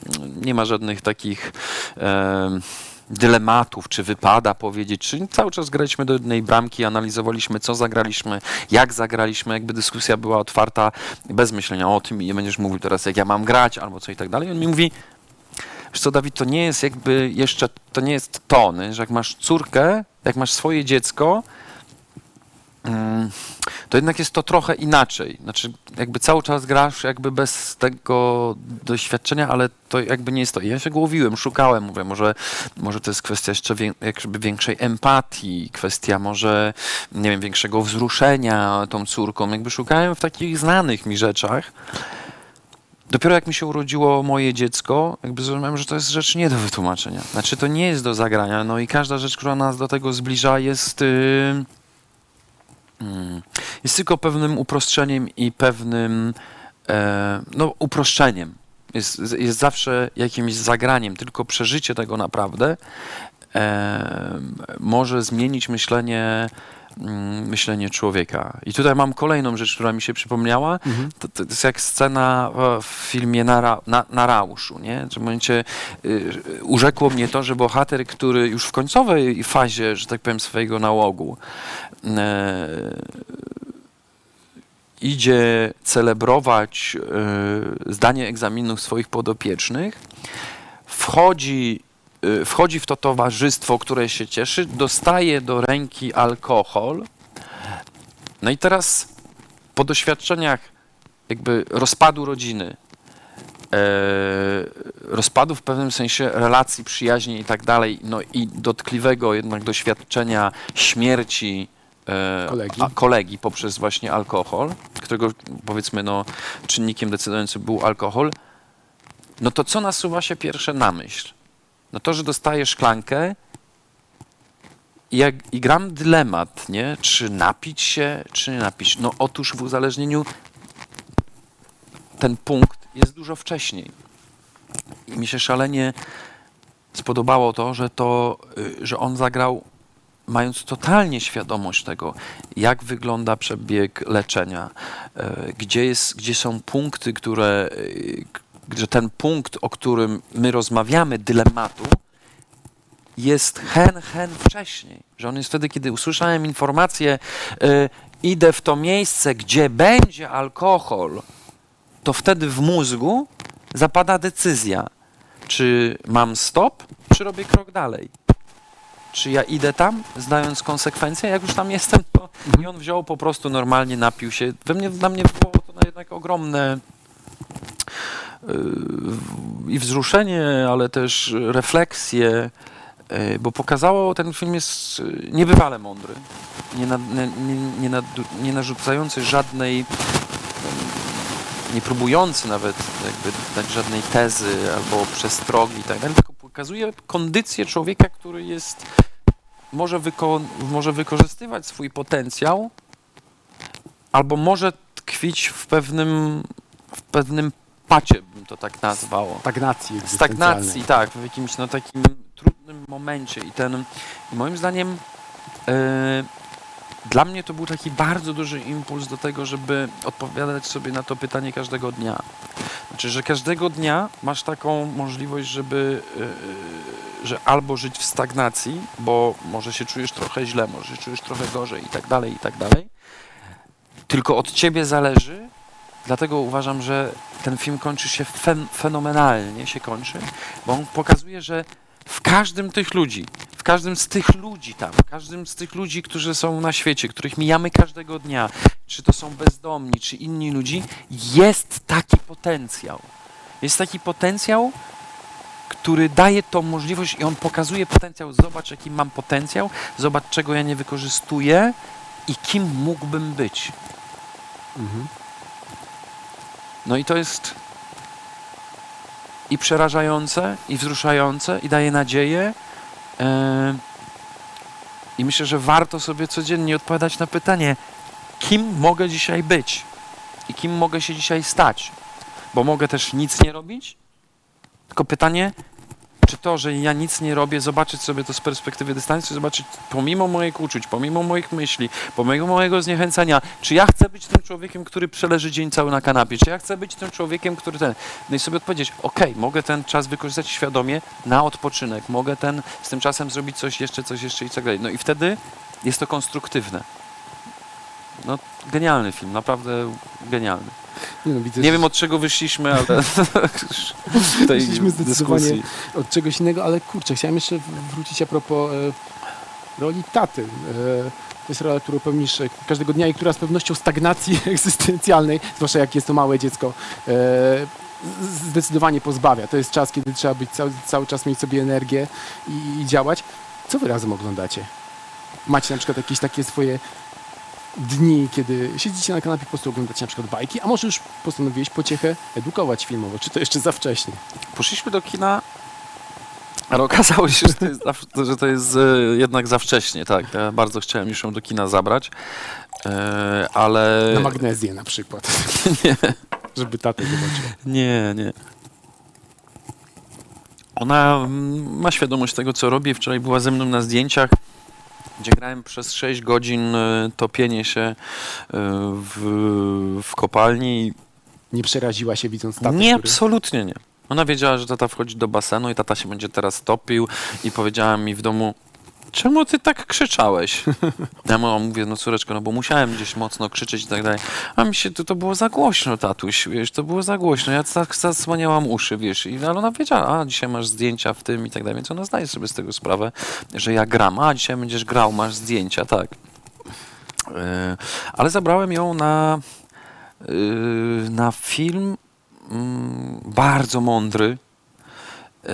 nie ma żadnych takich em, dylematów, czy wypada powiedzieć, czy cały czas graliśmy do jednej bramki, analizowaliśmy, co zagraliśmy, jak zagraliśmy, jakby dyskusja była otwarta, bez myślenia o tym i nie będziesz mówił teraz, jak ja mam grać, albo co i tak dalej. On mi mówi, Wiesz co, Dawid, to nie jest jakby jeszcze, to nie jest to, nie? że jak masz córkę, jak masz swoje dziecko, to jednak jest to trochę inaczej. Znaczy, jakby cały czas grasz jakby bez tego doświadczenia, ale to jakby nie jest to. Ja się głowiłem, szukałem, mówię, może, może to jest kwestia jeszcze wię, jakby większej empatii, kwestia może, nie wiem, większego wzruszenia tą córką. Jakby szukałem w takich znanych mi rzeczach. Dopiero jak mi się urodziło moje dziecko, jakby zrozumiałem, że to jest rzecz nie do wytłumaczenia. Znaczy, to nie jest do zagrania, no i każda rzecz, która nas do tego zbliża, jest, yy, jest tylko pewnym uproszczeniem i pewnym, e, no, uproszczeniem. Jest, jest zawsze jakimś zagraniem, tylko przeżycie tego naprawdę e, może zmienić myślenie, mm, myślenie człowieka. I tutaj mam kolejną rzecz, która mi się przypomniała. To, to jest jak scena w filmie na, na, na Rauszu, nie? W momencie y, urzekło mnie to, że bohater, który już w końcowej fazie, że tak powiem, swojego nałogu e, idzie celebrować e, zdanie egzaminów swoich podopiecznych, wchodzi, wchodzi w to towarzystwo, które się cieszy, dostaje do ręki alkohol. No i teraz po doświadczeniach jakby rozpadu rodziny, e, rozpadu w pewnym sensie relacji, przyjaźni i tak dalej, no i dotkliwego jednak doświadczenia śmierci e, Kolegi. A, kolegi poprzez właśnie alkohol, którego powiedzmy no czynnikiem decydującym był alkohol, no to co nasuwa się pierwsze na myśl? No to, że dostaję szklankę i, jak, i gram dylemat, nie? Czy napić się, czy nie napić. No otóż w uzależnieniu ten punkt jest dużo wcześniej. I mi się szalenie spodobało to, że to, y, że on zagrał mając totalnie świadomość tego, jak wygląda przebieg leczenia, e, gdzie, jest, gdzie są punkty, które, k- że ten punkt, o którym my rozmawiamy, dylematu, jest hen, hen wcześniej. Że on jest wtedy, kiedy usłyszałem informację, e, idę w to miejsce, gdzie będzie alkohol, to wtedy w mózgu zapada decyzja, czy mam stop, czy robię krok dalej czy ja idę tam, znając konsekwencje, jak już tam jestem, to i on wziął po prostu normalnie, napił się. We mnie, na mnie było to na jednak ogromne i wzruszenie, ale też refleksję, yy, bo pokazało, ten film jest yy, niebywale mądry, nie, na, nie, nie, nadu- nie narzucający żadnej nie próbujący nawet jakby dać żadnej tezy albo przestrogi tak tylko pokazuje kondycję człowieka, który jest, może, wyko- może wykorzystywać swój potencjał, albo może tkwić w pewnym, w pewnym pacie, bym to tak nazwał. Stagnacji. Stagnacji, tak, w jakimś no, takim trudnym momencie. I ten, i moim zdaniem, e, dla mnie to był taki bardzo duży impuls do tego, żeby odpowiadać sobie na to pytanie każdego dnia. Znaczy, że każdego dnia masz taką możliwość, żeby e, że albo żyć w stagnacji, bo może się czujesz trochę źle, może się czujesz trochę gorzej i tak dalej, i tak dalej. Tylko od ciebie zależy, dlatego uważam, że ten film kończy się fen fenomenalnie, się kończy, bo on pokazuje, że w każdym tych ludzi, w każdym z tych ludzi tam, w każdym z tych ludzi, którzy są na świecie, których mijamy każdego dnia, czy to są bezdomni, czy inni ludzi, jest taki potencjał. Jest taki potencjał, który daje tą możliwość i on pokazuje potencjał. Zobacz, jaki mam potencjał, zobacz, czego ja nie wykorzystuję i kim mógłbym być. Mhm. No i to jest i przerażające, i wzruszające, i daje nadzieję. E, I myślę, że warto sobie codziennie odpowiadać na pytanie, kim mogę dzisiaj być i kim mogę się dzisiaj stać. Bo mogę też nic nie robić, tylko pytanie, czy to, że ja nic nie robię, zobaczyć sobie to z perspektywy dystansu, zobaczyć pomimo moich uczuć, pomimo moich myśli, pomimo mojego zniechęcenia, czy ja chcę być tym człowiekiem, który przeleży dzień cały na kanapie, czy ja chcę być tym człowiekiem, który ten... No i sobie odpowiedzieć, okej, mogę ten czas wykorzystać świadomie na odpoczynek, mogę ten, z tym czasem zrobić coś jeszcze, coś jeszcze i tak dalej. No i wtedy jest to konstruktywne. No, genialny film, naprawdę genialny. Nie, no, widzę, Nie wiem od czego wyszliśmy, ale w tej Wyszliśmy zdecydowanie dyskusji. od czegoś innego, ale kurczę, chciałem jeszcze wrócić a propos e, roli taty. E, to jest rola, którą pełnisz e, każdego dnia i która z pewnością stagnacji egzystencjalnej, zwłaszcza jak jest to małe dziecko, e, zdecydowanie pozbawia. To jest czas, kiedy trzeba być cały, cały czas mieć sobie energię i, i działać. Co wy razem oglądacie? Macie na przykład jakieś takie swoje dni, kiedy siedzicie na kanapie, po prostu oglądacie na przykład bajki, a może już postanowiłeś pociechę edukować filmowo, czy to jeszcze za wcześnie? Poszliśmy do kina, ale okazało się, że to jest, za- że to jest e, jednak za wcześnie, tak. Ja bardzo chciałem już ją do kina zabrać, e, ale... Na magnezję na przykład. Nie. Żeby tatę zobaczył. Nie, nie. Ona mm, ma świadomość tego, co robi. Wczoraj była ze mną na zdjęciach, gdzie grałem przez 6 godzin e, topienie się e, w, w kopalni. Nie przeraziła się widząc tatę, Nie, który... absolutnie nie. Ona wiedziała, że tata wchodzi do basenu i tata się będzie teraz topił i powiedziała mi w domu, czemu ty tak krzyczałeś? Ja mu mówię, no córeczko, no bo musiałem gdzieś mocno krzyczeć i tak dalej. A mi się, to, to było za głośno, tatuś, wiesz, to było za głośno. Ja tak zasłaniałam uszy, wiesz, i ale ona wiedziała, a dzisiaj masz zdjęcia w tym i tak dalej, więc ona zdaje sobie z tego sprawę, że ja gram, a dzisiaj będziesz grał, masz zdjęcia, tak. Yy, ale zabrałem ją na, yy, na film mm, bardzo mądry, yy,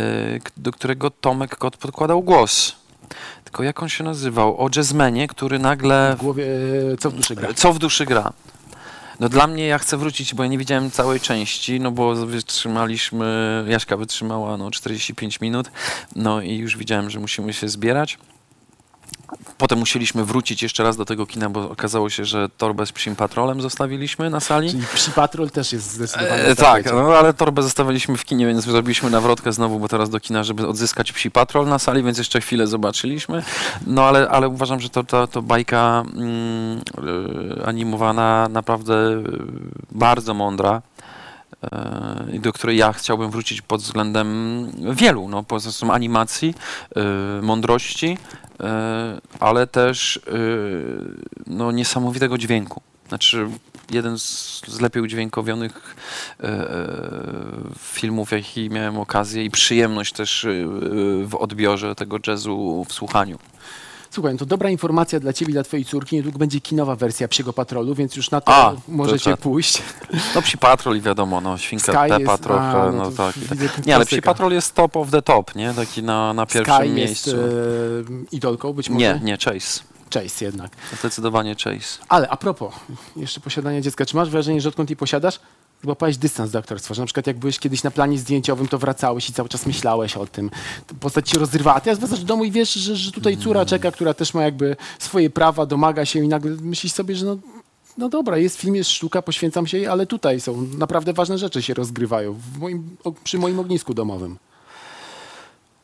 do którego Tomek Kot podkładał głos. Jak on się nazywał? O jazzmenie, który nagle... W głowie, e, co w duszy gra. Co w duszy gra? No dla mnie ja chcę wrócić, bo ja nie widziałem całej części, no bo wytrzymaliśmy, Jaśka wytrzymała no 45 minut, no i już widziałem, że musimy się zbierać. Potem musieliśmy wrócić jeszcze raz do tego kina, bo okazało się, że torbę z psim patrolem zostawiliśmy na sali. Czyli Psi Patrol też jest zdecydowanie E, tak, no ale torbę zostawiliśmy w kinie, więc zrobiliśmy nawrotkę znowu, bo teraz do kina, żeby odzyskać psi patrol na sali, więc jeszcze chwilę zobaczyliśmy. No ale, ale uważam, że to, to, to bajka mm, y, animowana naprawdę y, bardzo mądra. Y, I do której ja chciałbym wrócić pod względem wielu, no, poza tym animacji, y, mądrości, y, ale też no, niesamowitego dźwięku. Znaczy, jeden z, lepiej udźwiękowionych e, e, filmów, jaki miałem okazję i przyjemność też e, w odbiorze tego jazzu w słuchaniu. Słuchaj, no to dobra informacja dla ciebie i dla twojej córki. Niedługo będzie kinowa wersja Psiego Patrolu, więc już na to A, to możecie tak. pójść. No Psi Patrol i wiadomo, no Świnka Sky trochę, a, no, no to tak. widzę Nie, ale Psi. Patrol jest top of the top, nie? Taki na, na pierwszym Sky miejscu. jest e, idolką, być może. Nie, nie, Chase. Chase jednak. Zdecydowanie Chase. Ale a propos jeszcze posiadania dziecka, czy masz wrażenie, że odkąd je posiadasz, złapałeś dystans do aktorstwa? Że na przykład jak byłeś kiedyś na planie zdjęciowym, to wracałeś i cały czas myślałeś o tym. Postać się rozrywała. Teraz wracasz do domu i wiesz, że, że tutaj córa czeka, która też ma jakby swoje prawa, domaga się i nagle myślisz sobie, że no, no dobra, jest film, jest sztuka, poświęcam się jej, ale tutaj są naprawdę ważne rzeczy się rozgrywają w moim, przy moim ognisku domowym.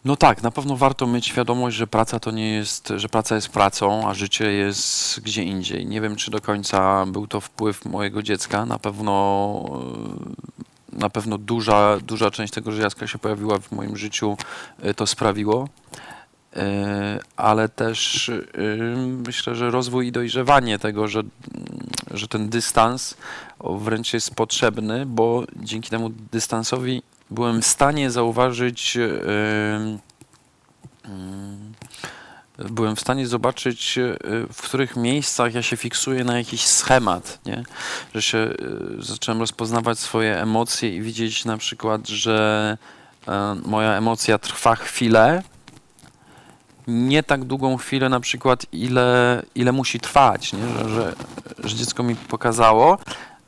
No tak, na pewno warto mieć świadomość, że praca to nie jest, że praca jest pracą, a życie jest gdzie indziej. Nie wiem, czy do końca był to wpływ mojego dziecka. Na pewno, e, na pewno duża, duża część tego, że Jaska się pojawiła w moim życiu, e, to sprawiło. E, Ale też myślę, że rozwój i dojrzewanie tego, że, że ten dystans wręcz jest potrzebny, bo dzięki temu dystansowi byłem w stanie zauważyć, e, mm, byłem w stanie zobaczyć, e, w których miejscach ja się fiksuję na jakiś schemat, nie? że się e, zacząłem rozpoznawać swoje emocje i widzieć na przykład, że e, moja emocja trwa chwilę, nie tak długą chwilę na przykład, ile, ile musi trwać, nie? Że, że, że dziecko mi pokazało.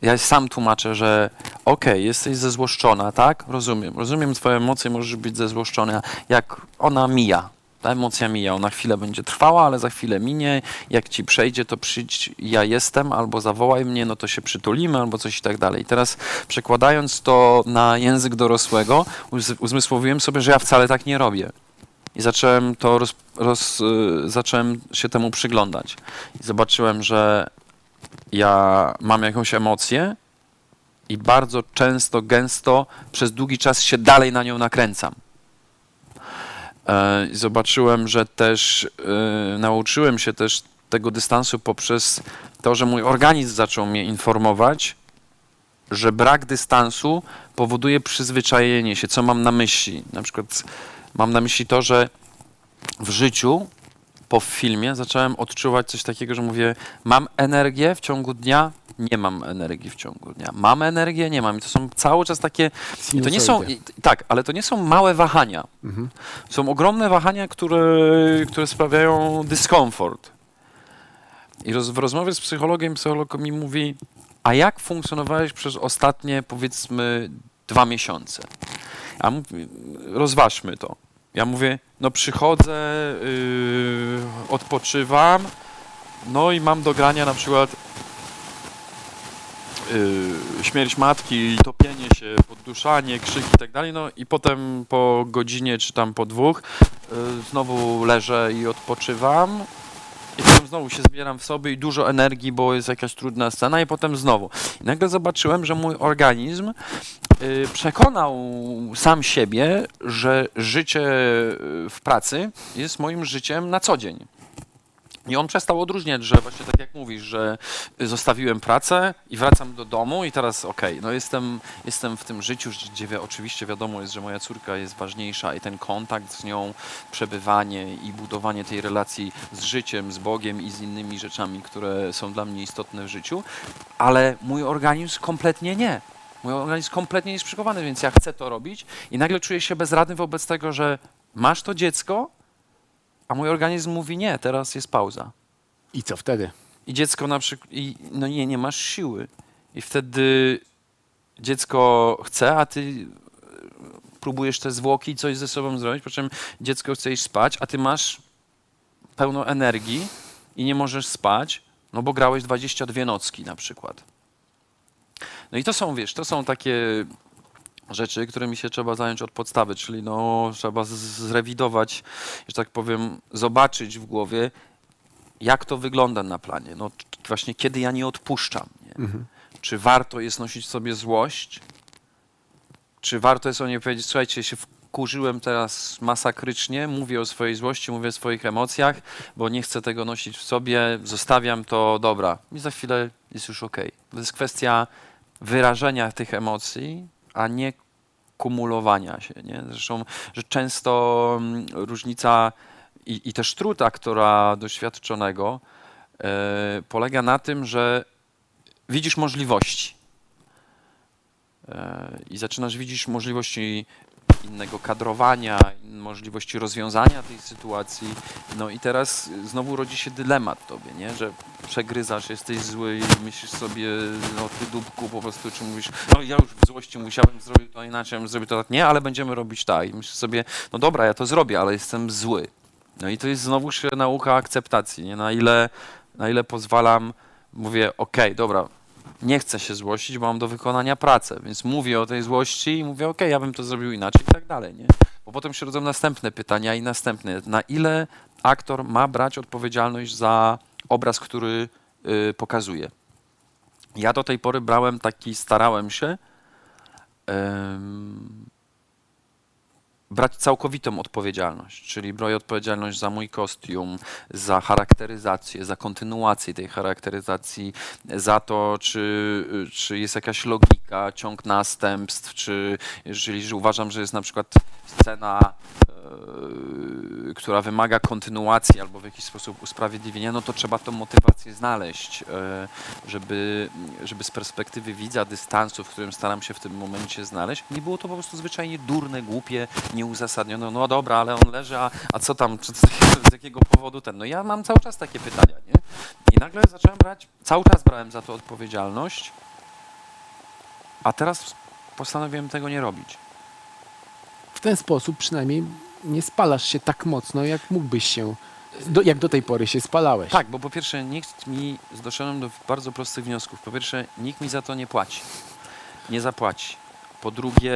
Ja sam tłumaczę, że okej, jesteś zezłoszczona, tak? Rozumiem. Rozumiem twoje emocje, możesz być zezłoszczona. Jak ona mija, ta emocja mija, ona chwilę będzie trwała, ale za chwilę minie. Jak ci przejdzie, to przyjdź, ja jestem, albo zawołaj mnie, no to się przytulimy, albo coś i tak dalej. Teraz przekładając to na język dorosłego, uz- uzmysłowiłem sobie, że ja wcale tak nie robię. I zacząłem to roz, roz, y, zacząłem się temu przyglądać. I zobaczyłem, że ja mam jakąś emocję i bardzo często, gęsto przez długi czas się dalej na nią nakręcam. E, Zobaczyłem, że też e, nauczyłem się też tego dystansu poprzez to, że mój organizm zaczął mnie informować, że brak dystansu powoduje przyzwyczajenie się. Co mam na myśli? Na przykład mam na myśli to, że w życiu po filmie zacząłem odczuwać coś takiego, że mówię, mam energię w ciągu dnia, nie mam energii w ciągu dnia. Mam energię, nie mam. I to są cały czas takie. I to nie są. I- Tak, ale to nie są małe wahania. Mhm. Są ogromne wahania, które, które sprawiają dyskomfort. I roz, w rozmowie z psychologiem, psycholog mi mówi, a jak funkcjonowałeś przez ostatnie, powiedzmy, dwa miesiące? A rozważmy to. Ja mówię, no przychodzę, yy, odpoczywam, no i mam do grania na przykład yy, śmierć matki, topienie się, podduszanie, krzyki i tak dalej, no i potem po godzinie czy tam po dwóch y, znowu leżę i odpoczywam i potem znowu się zbieram w sobie i dużo energii, bo jest jakaś trudna scena i potem znowu. I nagle zobaczyłem, że mój organizm przekonał sam siebie, że życie y, w pracy jest moim życiem na co dzień. I on przestał odróżniać, że właśnie tak jak mówisz, że zostawiłem pracę i wracam do domu i teraz okej, no jestem, jestem w tym życiu, gdzie wi- oczywiście wiadomo jest, że moja córka jest ważniejsza i ten kontakt z nią, przebywanie i budowanie tej relacji z życiem, z Bogiem i z innymi rzeczami, które są dla mnie istotne w życiu, ale mój organizm kompletnie nie. Mój organizm kompletnie jest przygotowany, więc ja chcę to robić i nagle czuję się bezradny wobec tego, że masz to dziecko, a mój organizm mówi nie, teraz jest pauza. I co wtedy? I dziecko na przykład, i, no nie, nie masz siły. I wtedy dziecko chce, a ty e, próbujesz te zwłoki i coś ze sobą zrobić, po czym dziecko chce iść spać, a ty masz pełno energii i nie możesz spać, no bo grałeś 22 nocki na przykład. No i to są, wiesz, to są takie rzeczy, którymi się trzeba zająć od podstawy, czyli no, trzeba zrewidować, że tak powiem, zobaczyć w głowie, jak to wygląda na planie. No właśnie kiedy ja nie odpuszczam. Nie? Czy warto jest nosić sobie złość? Czy warto jest o niej powiedzieć, słuchajcie, się wkurzyłem teraz masakrycznie, mówię o swojej złości, mówię o swoich emocjach, bo nie chcę tego nosić w sobie, zostawiam to, dobra. I za chwilę jest już okej. To jest kwestia wyrażenia tych emocji, a nie kumulowania się. Nie? Zresztą, że często mm, różnica i, i też trud aktora doświadczonego e, polega na tym, że widzisz możliwości. E, I zaczynasz widzisz możliwości innego kadrowania, możliwości rozwiązania tej sytuacji. No i teraz znowu rodzi się dylemat tobie, nie? że przegryzasz, jesteś zły i myślisz sobie, no ty dupku po prostu, czy mówisz, no ja już w złości musiałem zrobić to inaczej, bym zrobił to tak, nie, ale będziemy robić tak. I myślisz sobie, no dobra, ja to zrobię, ale jestem zły. No i to jest znowu nauka akceptacji, nie? Na ile, na ile pozwalam, mówię, okej, dobra, nie chcę się złościć, bo mam do wykonania pracę, więc mówię o tej złości i mówię, okej, ja bym to zrobił inaczej i tak dalej, nie? Bo potem się rodzą następne pytania i następne. Na ile aktor ma brać odpowiedzialność za obraz, który y, pokazuje? Ja do tej pory brałem taki, starałem się brać całkowitą odpowiedzialność, czyli brać odpowiedzialność za mój kostium, za charakteryzację, za kontynuację tej charakteryzacji, za to, czy, czy jest jakaś logika, ciąg następstw, czy jeżeli że uważam, że jest na przykład scena, która wymaga kontynuacji albo w jakiś sposób usprawiedliwienia, no to trzeba tą motywację znaleźć, e, żeby, żeby z perspektywy widza, dystansu, w którym staram się w tym momencie znaleźć, nie było to po prostu zwyczajnie durne, głupie, nieuzasadnione. No dobra, ale on leży, a, a co tam, czy, z jakiego powodu ten? No ja mam cały czas takie pytania, nie? I nagle zacząłem brać, cały czas brałem za to odpowiedzialność, a teraz postanowiłem tego nie robić. W ten sposób przynajmniej nie spalasz się tak mocno, jak mógłbyś się, do, jak do tej pory się spalałeś. Tak, bo po pierwsze nikt mi, doszedłem do bardzo prostych wniosków. Po pierwsze, nikt mi za to nie płaci. Nie zapłaci. Po drugie,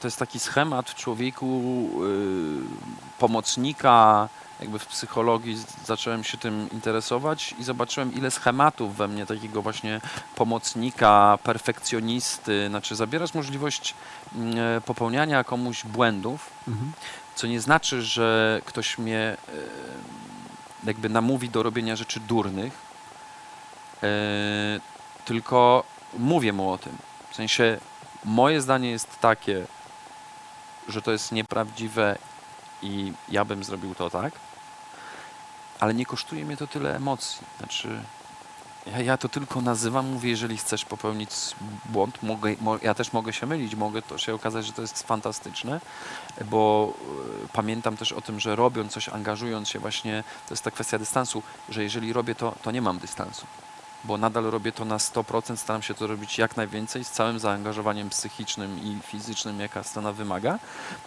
to jest taki schemat w człowieku y, pomocnika, jakby w psychologii zacząłem się tym interesować i zobaczyłem, ile schematów we mnie takiego właśnie pomocnika, perfekcjonisty, znaczy zabierasz możliwość mm, popełniania komuś błędów, Mhm. co nie znaczy, że ktoś mnie e, jakby namówi do robienia rzeczy durnych, e, tylko mówię mu o tym. W sensie moje zdanie jest takie, że to jest nieprawdziwe i ja bym zrobił to tak, ale nie kosztuje mnie to tyle emocji. Znaczy, ja, ja to tylko nazywam, mówię, jeżeli chcesz popełnić błąd, mogę, mo, ja też mogę się mylić, mogę to się okazać, że to jest fantastyczne, bo e, pamiętam też o tym, że robiąc coś, angażując się właśnie, to jest ta kwestia dystansu, że jeżeli robię to, to nie mam dystansu. Bo nadal robię to na 100%, staram się to robić jak najwięcej, z całym zaangażowaniem psychicznym i fizycznym, jaka scena wymaga.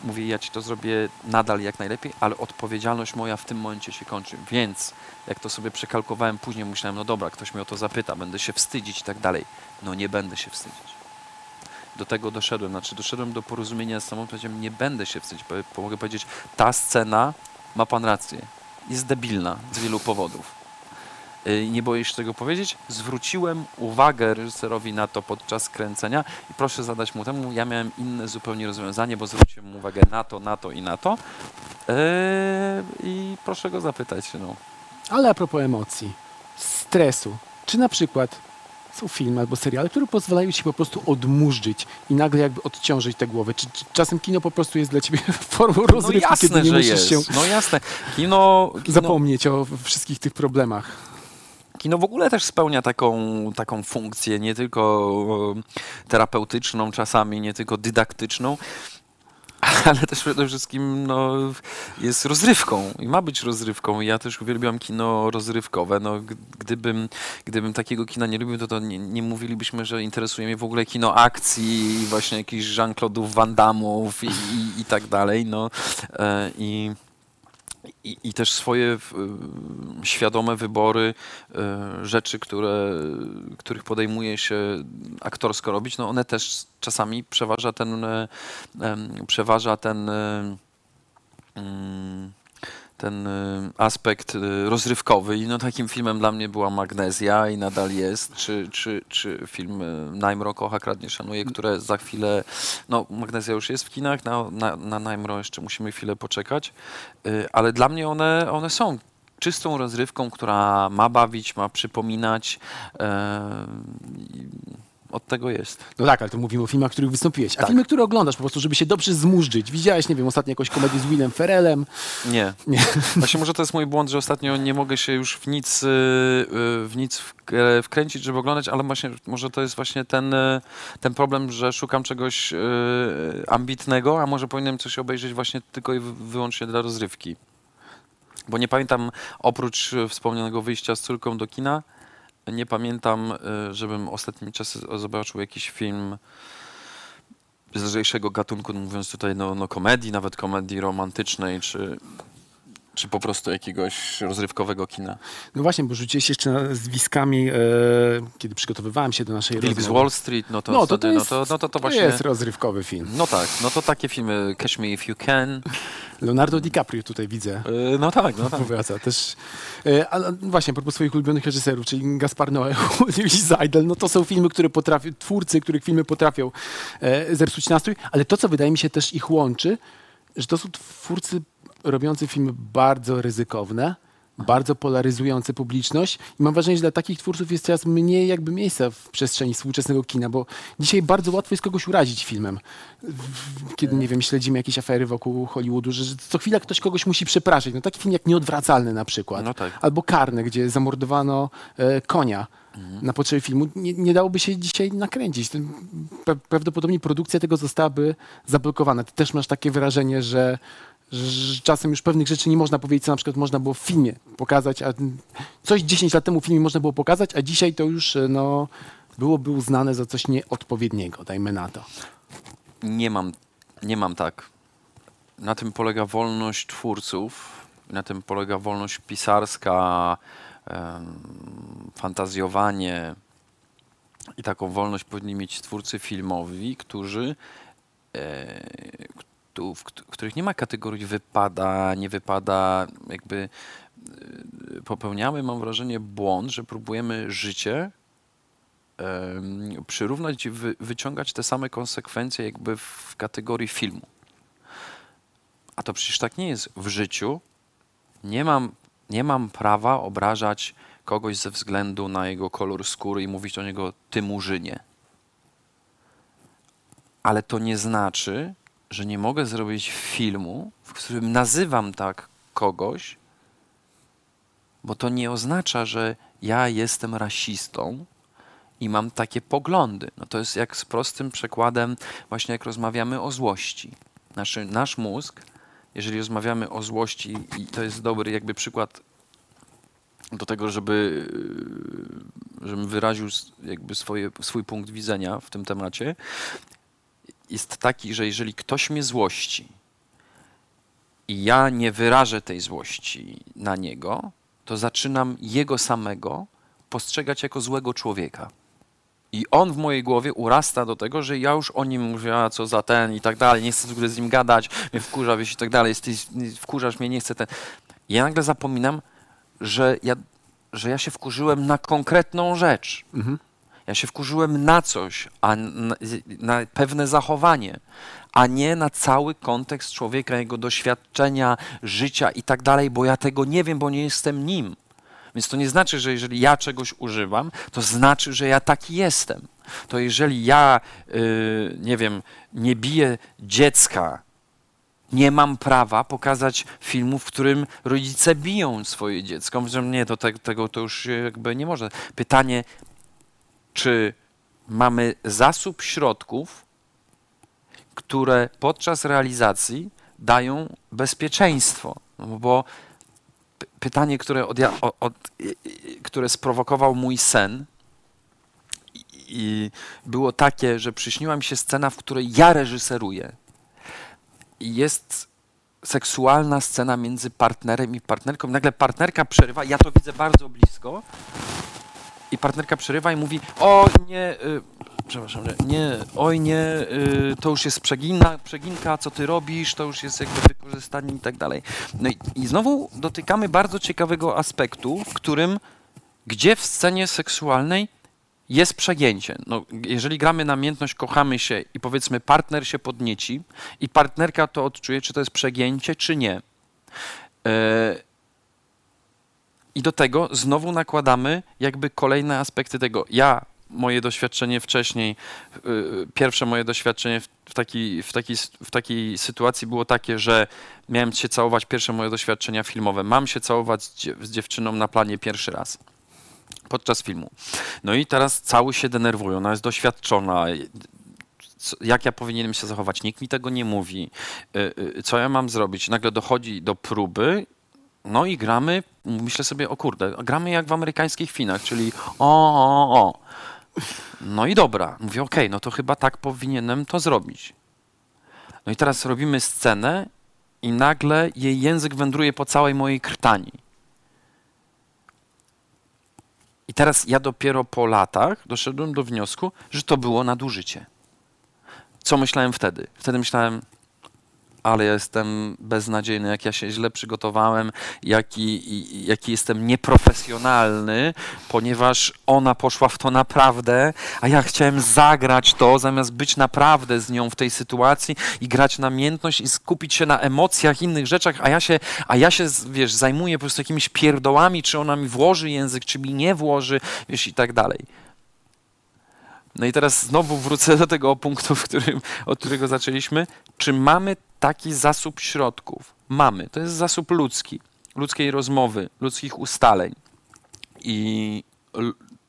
Mówię, ja ci to zrobię nadal jak najlepiej, ale odpowiedzialność moja w tym momencie się kończy. Więc jak to sobie przekalkowałem później, myślałem, no dobra, ktoś mnie o to zapyta, będę się wstydzić i tak dalej. No nie będę się wstydzić do tego doszedłem. Znaczy doszedłem do porozumienia z samą, powiedziałem, nie będę się wstydzić. Mogę powiedzieć, ta scena, ma pan rację, jest debilna z wielu powodów. Y, Nie boję się tego powiedzieć. Zwróciłem uwagę reżyserowi na to podczas kręcenia i proszę zadać mu temu. Ja miałem inne zupełnie rozwiązanie, bo zwróciłem mu uwagę na to, na to i na to. Yy, I proszę go zapytać. No. Ale a propos emocji, stresu, czy na przykład są filmy albo seriale, które pozwalają ci po prostu odmurzyć i nagle jakby odciążyć tę głowę? Czy, czy czasem kino po prostu jest dla ciebie formą no rozrywki, jasne, kiedy nie że musisz jest. się No jasne. Kino, kino, zapomnieć o wszystkich tych problemach? Kino w ogóle też spełnia taką, taką funkcję, nie tylko terapeutyczną czasami, nie tylko dydaktyczną, ale też przede wszystkim no, jest rozrywką i ma być rozrywką. Ja też uwielbiam kino rozrywkowe. No, gdybym, gdybym takiego kina nie lubił, to, to nie, nie mówilibyśmy, że interesuje mnie w ogóle kino akcji, właśnie jakichś Jean-Claude'ów, Van Damme'ów i, i, i tak dalej. No, e, i, i, I też swoje świadome wybory y, rzeczy, które, których podejmuje się aktorsko robić, no one też czasami przeważa ten, em, przeważa ten, y, mm, ten y, aspekt y, rozrywkowy. I no takim filmem dla mnie była Magnezja i nadal jest, czy, czy, czy film y, Najmro kocha, kradnie, szanuje, które za chwilę, no Magnezja już jest w kinach, na, na, na Najmro jeszcze musimy chwilę poczekać, ale dla mnie one, one są czystą rozrywką, która ma bawić, ma przypominać. i Od tego jest. No tak, ale to mówimy o filmach, w których wystąpiłeś. A Tak. filmy, które oglądasz po prostu, żeby się dobrze zmurzyć. Widziałeś, nie wiem, ostatnio jakąś komedię z Willem Ferrellem. Nie. Nie. Właśnie może to jest mój błąd, że ostatnio nie mogę się już w nic, y, y, w nic wk- wkręcić, żeby oglądać, ale właśnie może to jest właśnie ten, y, ten problem, że szukam czegoś y, ambitnego, a może powinienem coś obejrzeć właśnie tylko i wy- wyłącznie dla rozrywki. Bo nie pamiętam, oprócz wspomnianego wyjścia z córką do kina, nie pamiętam, y, żebym ostatnimi czasy zobaczył jakiś film z lżejszego gatunku, no mówiąc tutaj no, no komedii, nawet komedii romantycznej, czy, czy po prostu jakiegoś rozrywkowego kina. No właśnie, bo rzuciłeś jeszcze nazwiskami, e, kiedy przygotowywałem się do naszej Wilk z. Wall Street, no to, No to, to, wtedy, jest, no to, no to, to to właśnie... jest rozrywkowy film. No tak, no to takie filmy Catch Me If You Can. Leonardo DiCaprio tutaj widzę. Yy, no tak, no tak. Powraca też. E, Ale właśnie, a propos swoich ulubionych reżyserów, czyli Gaspar Noé, i Seidel, no to są filmy, które potrafią, twórcy, których filmy potrafią e, zepsuć nastrój, ale to, co wydaje mi się też ich łączy, że to są twórcy robiący filmy bardzo ryzykowne, bardzo polaryzujące publiczność i mam wrażenie, że dla takich twórców jest coraz mniej jakby miejsca w przestrzeni współczesnego kina, bo dzisiaj bardzo łatwo jest kogoś urazić filmem. Kiedy, nie wiem, śledzimy jakieś afery wokół Hollywoodu, że co chwila ktoś kogoś musi przepraszać. No taki film jak Nieodwracalny na przykład. No tak. Albo Karne, gdzie zamordowano e, konia na potrzeby filmu. Nie, nie dałoby się dzisiaj nakręcić. Prawdopodobnie produkcja tego zostałaby zablokowana. Ty też masz takie wrażenie, że, że czasem już pewnych rzeczy nie można powiedzieć, co na przykład można było w filmie pokazać, a coś 10 lat temu w filmie można było pokazać, a dzisiaj to już e, no, byłoby uznane za coś nieodpowiedniego, dajmy na to. Nie mam, nie mam tak. Na tym polega wolność twórców, na tym polega wolność pisarska, fantazjowanie i taką wolność powinni mieć twórcy filmowi, którzy, e, w, kt- w których nie ma kategorii wypada, nie wypada, jakby e, popełniamy, mam wrażenie, błąd, że próbujemy życie przyrównać i wy, wyciągać te same konsekwencje jakby w kategorii filmu. A to przecież tak nie jest w życiu. Nie mam, nie mam prawa obrażać kogoś ze względu na jego kolor skóry i mówić o niego ty murzynie. Ale to nie znaczy, że nie mogę zrobić filmu, w którym nazywam tak kogoś, bo to nie oznacza, że ja jestem rasistą i mam takie poglądy. No to jest jak z prostym przekładem, właśnie jak rozmawiamy o złości. Nasz, nasz mózg, jeżeli rozmawiamy o złości, i to jest dobry jakby przykład do tego, żeby, żebym wyraził jakby swoje, swój punkt widzenia w tym temacie, jest taki, że jeżeli ktoś mnie złości i ja nie wyrażę tej złości na niego, to zaczynam jego samego postrzegać jako złego człowieka. I on w mojej głowie urasta do tego, że ja już o nim mówię, a co za ten i tak dalej, nie chcę w ogóle z nim gadać, mnie wkurza, wiesz, i tak dalej, jesteś, wkurzasz mnie, nie chcę ten. Ja nagle zapominam, że ja, że ja się wkurzyłem na konkretną rzecz. Ja się wkurzyłem na coś, a na, pewne zachowanie, a nie na cały kontekst człowieka, jego doświadczenia, życia i tak dalej, bo ja tego nie wiem, bo nie jestem nim. Więc to nie znaczy, że jeżeli ja czegoś używam, to znaczy, że ja taki jestem. To jeżeli ja, yy, nie wiem, nie biję dziecka, nie mam prawa pokazać filmu, w którym rodzice biją swoje dziecko. Mówię, że nie, to te, tego to już jakby nie może. Pytanie, czy mamy zasób środków, które podczas realizacji dają bezpieczeństwo? No bo py- pytanie, które, od, od, które sprowokował mój sen, i, było takie, że przyśniła mi się scena, w której ja reżyseruję. Jest seksualna scena między partnerem i partnerką. Nagle partnerka przerywa, ja to widzę bardzo blisko. I partnerka przerywa i mówi: O nie, y, przepraszam, że nie, oj nie, y, to już jest przegina, przeginka, co ty robisz, to już jest jakby wykorzystanie i tak dalej. No i, i znowu dotykamy bardzo ciekawego aspektu, w którym gdzie w scenie seksualnej jest przegięcie. No, jeżeli gramy namiętność, kochamy się i powiedzmy partner się podnieci i partnerka to odczuje, czy to jest przegięcie, czy nie. E, I do tego znowu nakładamy jakby kolejne aspekty tego. Ja, moje doświadczenie wcześniej, y, pierwsze moje doświadczenie w, w, takiej, w, takiej, s- w takiej sytuacji było takie, że miałem się całować, pierwsze moje doświadczenia filmowe. Mam się całować z, dziew- z dziewczyną na planie pierwszy raz podczas filmu. No i teraz cały się denerwują, ona jest doświadczona. Jak ja powinienem się zachować? Nikt mi tego nie mówi. Y, y, Co ja mam zrobić? Nagle dochodzi do próby, no i gramy, myślę sobie, o kurde, gramy jak w amerykańskich finach, czyli o, o, o. No i dobra, mówię, okej, no to chyba tak powinienem to zrobić. No i teraz robimy scenę i nagle jej język wędruje po całej mojej krtani. I teraz ja dopiero po latach doszedłem do wniosku, że to było nadużycie. Co myślałem wtedy? Wtedy myślałem, ale ja jestem beznadziejny, jak ja się źle przygotowałem, jaki, jaki jestem nieprofesjonalny, ponieważ ona poszła w to naprawdę, a ja chciałem zagrać to, zamiast być naprawdę z nią w tej sytuacji i grać namiętność i skupić się na emocjach, innych rzeczach, a ja się, a ja się wiesz, zajmuję po prostu jakimiś pierdołami, czy ona mi włoży język, czy mi nie włoży, wiesz, i tak dalej. No i teraz znowu wrócę do tego punktu, w którym, od którego zaczęliśmy. Czy mamy taki zasób środków? Mamy. To jest zasób ludzki, ludzkiej rozmowy, ludzkich ustaleń i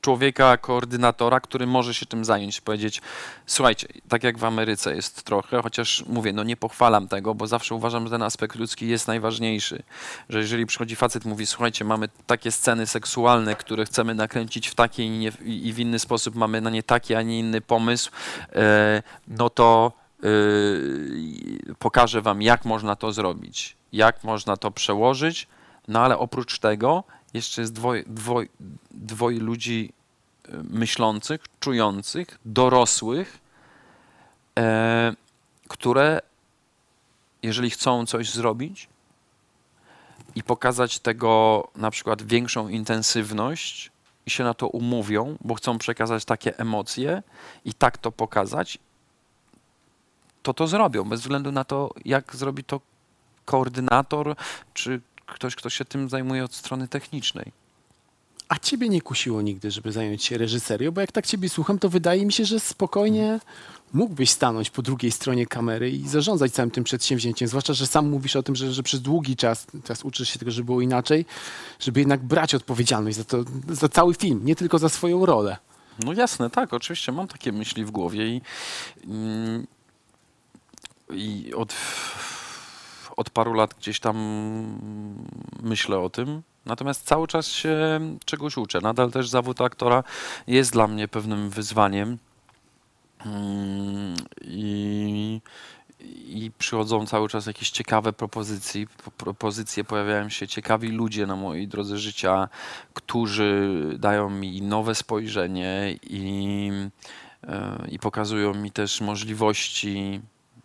człowieka, koordynatora, który może się tym zająć, powiedzieć, słuchajcie, tak jak w Ameryce jest trochę, chociaż mówię, no nie pochwalam tego, bo zawsze uważam, że ten aspekt ludzki jest najważniejszy, że jeżeli przychodzi facet, mówi, słuchajcie, mamy takie sceny seksualne, które chcemy nakręcić w taki i, i w inny sposób, mamy na nie taki, a nie inny pomysł, e, no to e, pokażę wam, jak można to zrobić, jak można to przełożyć, no ale oprócz tego jeszcze jest dwoje, dwoje, dwoje ludzi e, myślących, czujących, dorosłych, e, które jeżeli chcą coś zrobić i pokazać tego na przykład większą intensywność i się na to umówią, bo chcą przekazać takie emocje i tak to pokazać, to to zrobią, bez względu na to, jak zrobi to koordynator, czy ktoś, kto się tym zajmuje od strony technicznej. A ciebie nie kusiło nigdy, żeby zająć się reżyserią? Bo jak tak ciebie słucham, to wydaje mi się, że spokojnie mógłbyś stanąć po drugiej stronie kamery i zarządzać całym tym przedsięwzięciem. Zwłaszcza, że sam mówisz o tym, że, że przez długi czas, teraz uczysz się tego, żeby było inaczej, żeby jednak brać odpowiedzialność za, to, za cały film, nie tylko za swoją rolę. No jasne, tak, oczywiście mam takie myśli w głowie i, mm, i od, od paru lat gdzieś tam myślę o tym Natomiast cały czas się czegoś uczę. Nadal też zawód aktora jest dla mnie pewnym wyzwaniem. Mm, I, I przychodzą cały czas jakieś ciekawe propozycje, propozycje, pojawiają się ciekawi ludzie na mojej drodze życia, którzy dają mi nowe spojrzenie i, e, i pokazują mi też możliwości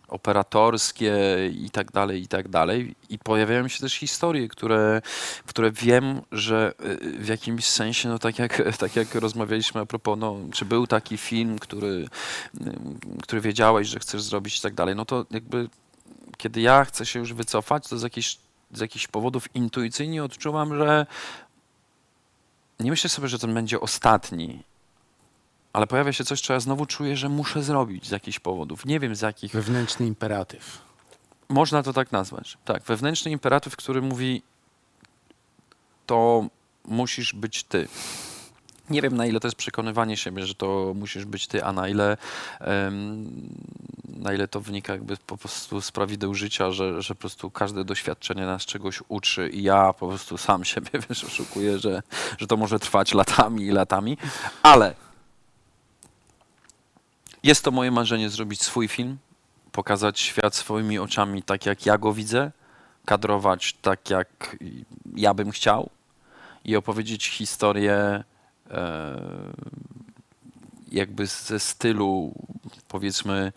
operatorskie i tak dalej, i tak dalej. I pojawiają się też historie, które, które wiem, że y, w jakimś sensie, no tak jak, tak jak rozmawialiśmy a propos, no, czy był taki film, który, y, który wiedziałeś, że chcesz zrobić i tak dalej, no to jakby kiedy ja chcę się już wycofać, to z jakichś, z jakichś powodów intuicyjnie odczuwam, że nie myślę sobie, że ten będzie ostatni, ale pojawia się coś, co ja znowu czuję, że muszę zrobić z jakichś powodów. Nie wiem z jakich. Wewnętrzny imperatyw. Można to tak nazwać. Tak, wewnętrzny imperatyw, który mówi, to musisz być ty. Nie wiem, na ile to jest przekonywanie siebie, że to musisz być ty, a na ile, em, na ile to wynika jakby po prostu z prawideł życia, że, że po prostu każde doświadczenie nas czegoś uczy i ja po prostu sam siebie, wiesz, oszukuję, że, że to może trwać latami i latami, ale jest to moje marzenie zrobić swój film, pokazać świat swoimi oczami tak, jak ja go widzę, kadrować tak, jak ja bym chciał i opowiedzieć historię e, jakby ze stylu powiedzmy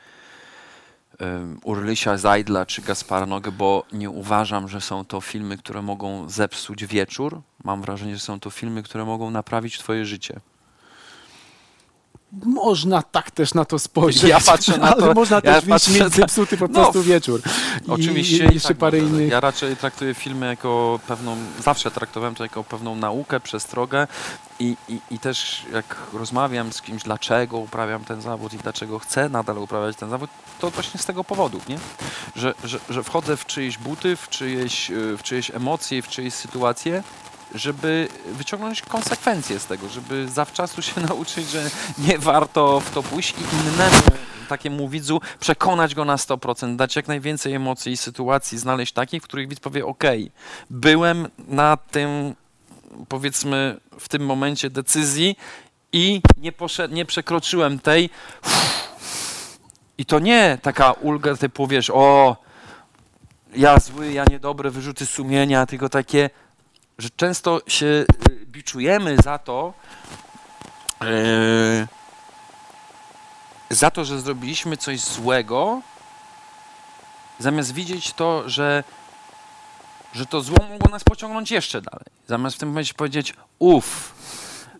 e, Urlysia Zajdla czy Gaspara Nogę, bo nie uważam, że są to filmy, które mogą zepsuć wieczór. Mam wrażenie, że są to filmy, które mogą naprawić twoje życie. Można tak też na to spojrzeć. Ja patrzę na ale to- można ja też patrzę mieć zepsuty po No, prostu wieczór. I, Oczywiście. I jeszcze tak parę innych. Ja raczej traktuję filmy jako pewną, zawsze traktowałem to jako pewną naukę, przestrogę i, i, i też jak rozmawiam z kimś, dlaczego uprawiam ten zawód i dlaczego chcę nadal uprawiać ten zawód, to właśnie z tego powodu, nie? Że, że, że wchodzę w czyjeś buty, w czyjeś, y, w czyjeś emocje, w czyjeś sytuacje, żeby wyciągnąć konsekwencje z tego, żeby zawczasu się nauczyć, że nie warto w to pójść i innemu takiemu widzu przekonać go na 100%, dać jak najwięcej emocji i sytuacji, znaleźć takich, w których widz powie, ok, byłem na tym, powiedzmy, w tym momencie decyzji i nie, poszedł, nie przekroczyłem tej. I to nie taka ulga typu, wiesz, o, ja zły, ja niedobry, wyrzuty sumienia, tylko takie, że często się y, biczujemy za to, yy, za to, że zrobiliśmy coś złego, zamiast widzieć to, że, że to zło mogło nas pociągnąć jeszcze dalej. Zamiast w tym momencie powiedzieć, uff,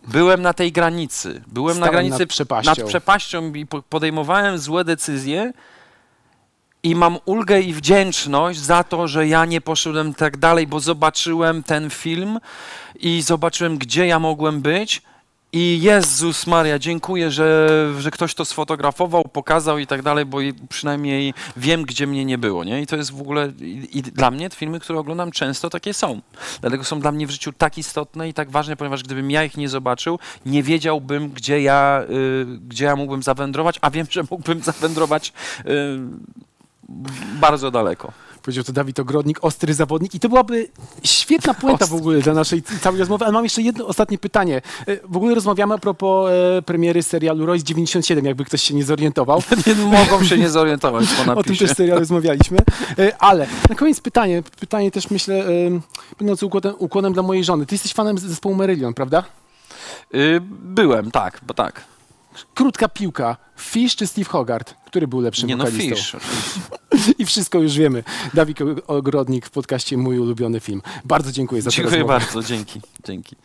byłem na tej granicy, byłem na Stałem granicy nad przepaścią. nad przepaścią i po- podejmowałem złe decyzje i mam ulgę i wdzięczność za to, że ja nie poszedłem tak dalej, bo zobaczyłem ten film i zobaczyłem, gdzie ja mogłem być. I Jezus Maria, dziękuję, że, że ktoś to sfotografował, pokazał i tak dalej, bo przynajmniej wiem, gdzie mnie nie było, nie? I to jest w ogóle, i, i dla mnie te filmy, które oglądam często takie są. Dlatego są dla mnie w życiu tak istotne i tak ważne, ponieważ gdybym ja ich nie zobaczył, nie wiedziałbym, gdzie ja, y, gdzie ja mógłbym zawędrować, a wiem, że mógłbym zawędrować y, bardzo daleko. Powiedział to Dawid Ogrodnik, ostry zawodnik. I to byłaby świetna puenta w ogóle dla naszej całej rozmowy. Ale mam jeszcze jedno ostatnie pytanie. E, W ogóle rozmawiamy a propos e, premiery serialu Royce 97, jakby ktoś się nie zorientował. Nie mogą się nie zorientować po O tym napisie. też serial rozmawialiśmy. E, Ale na koniec pytanie. Pytanie też myślę, e, będące ukłonem, ukłonem dla mojej żony. Ty jesteś fanem zespołu Marillion, prawda? Y, byłem, tak, bo tak. Krótka piłka. Fish czy Steve Hogarth? Który był lepszym Nie no, wokalistą? Fish. oczywiście. I wszystko już wiemy. Dawid Ogrodnik w podcaście Mój ulubiony film. Bardzo dziękuję za Dziękuję rozmowę. bardzo, dzięki, dzięki.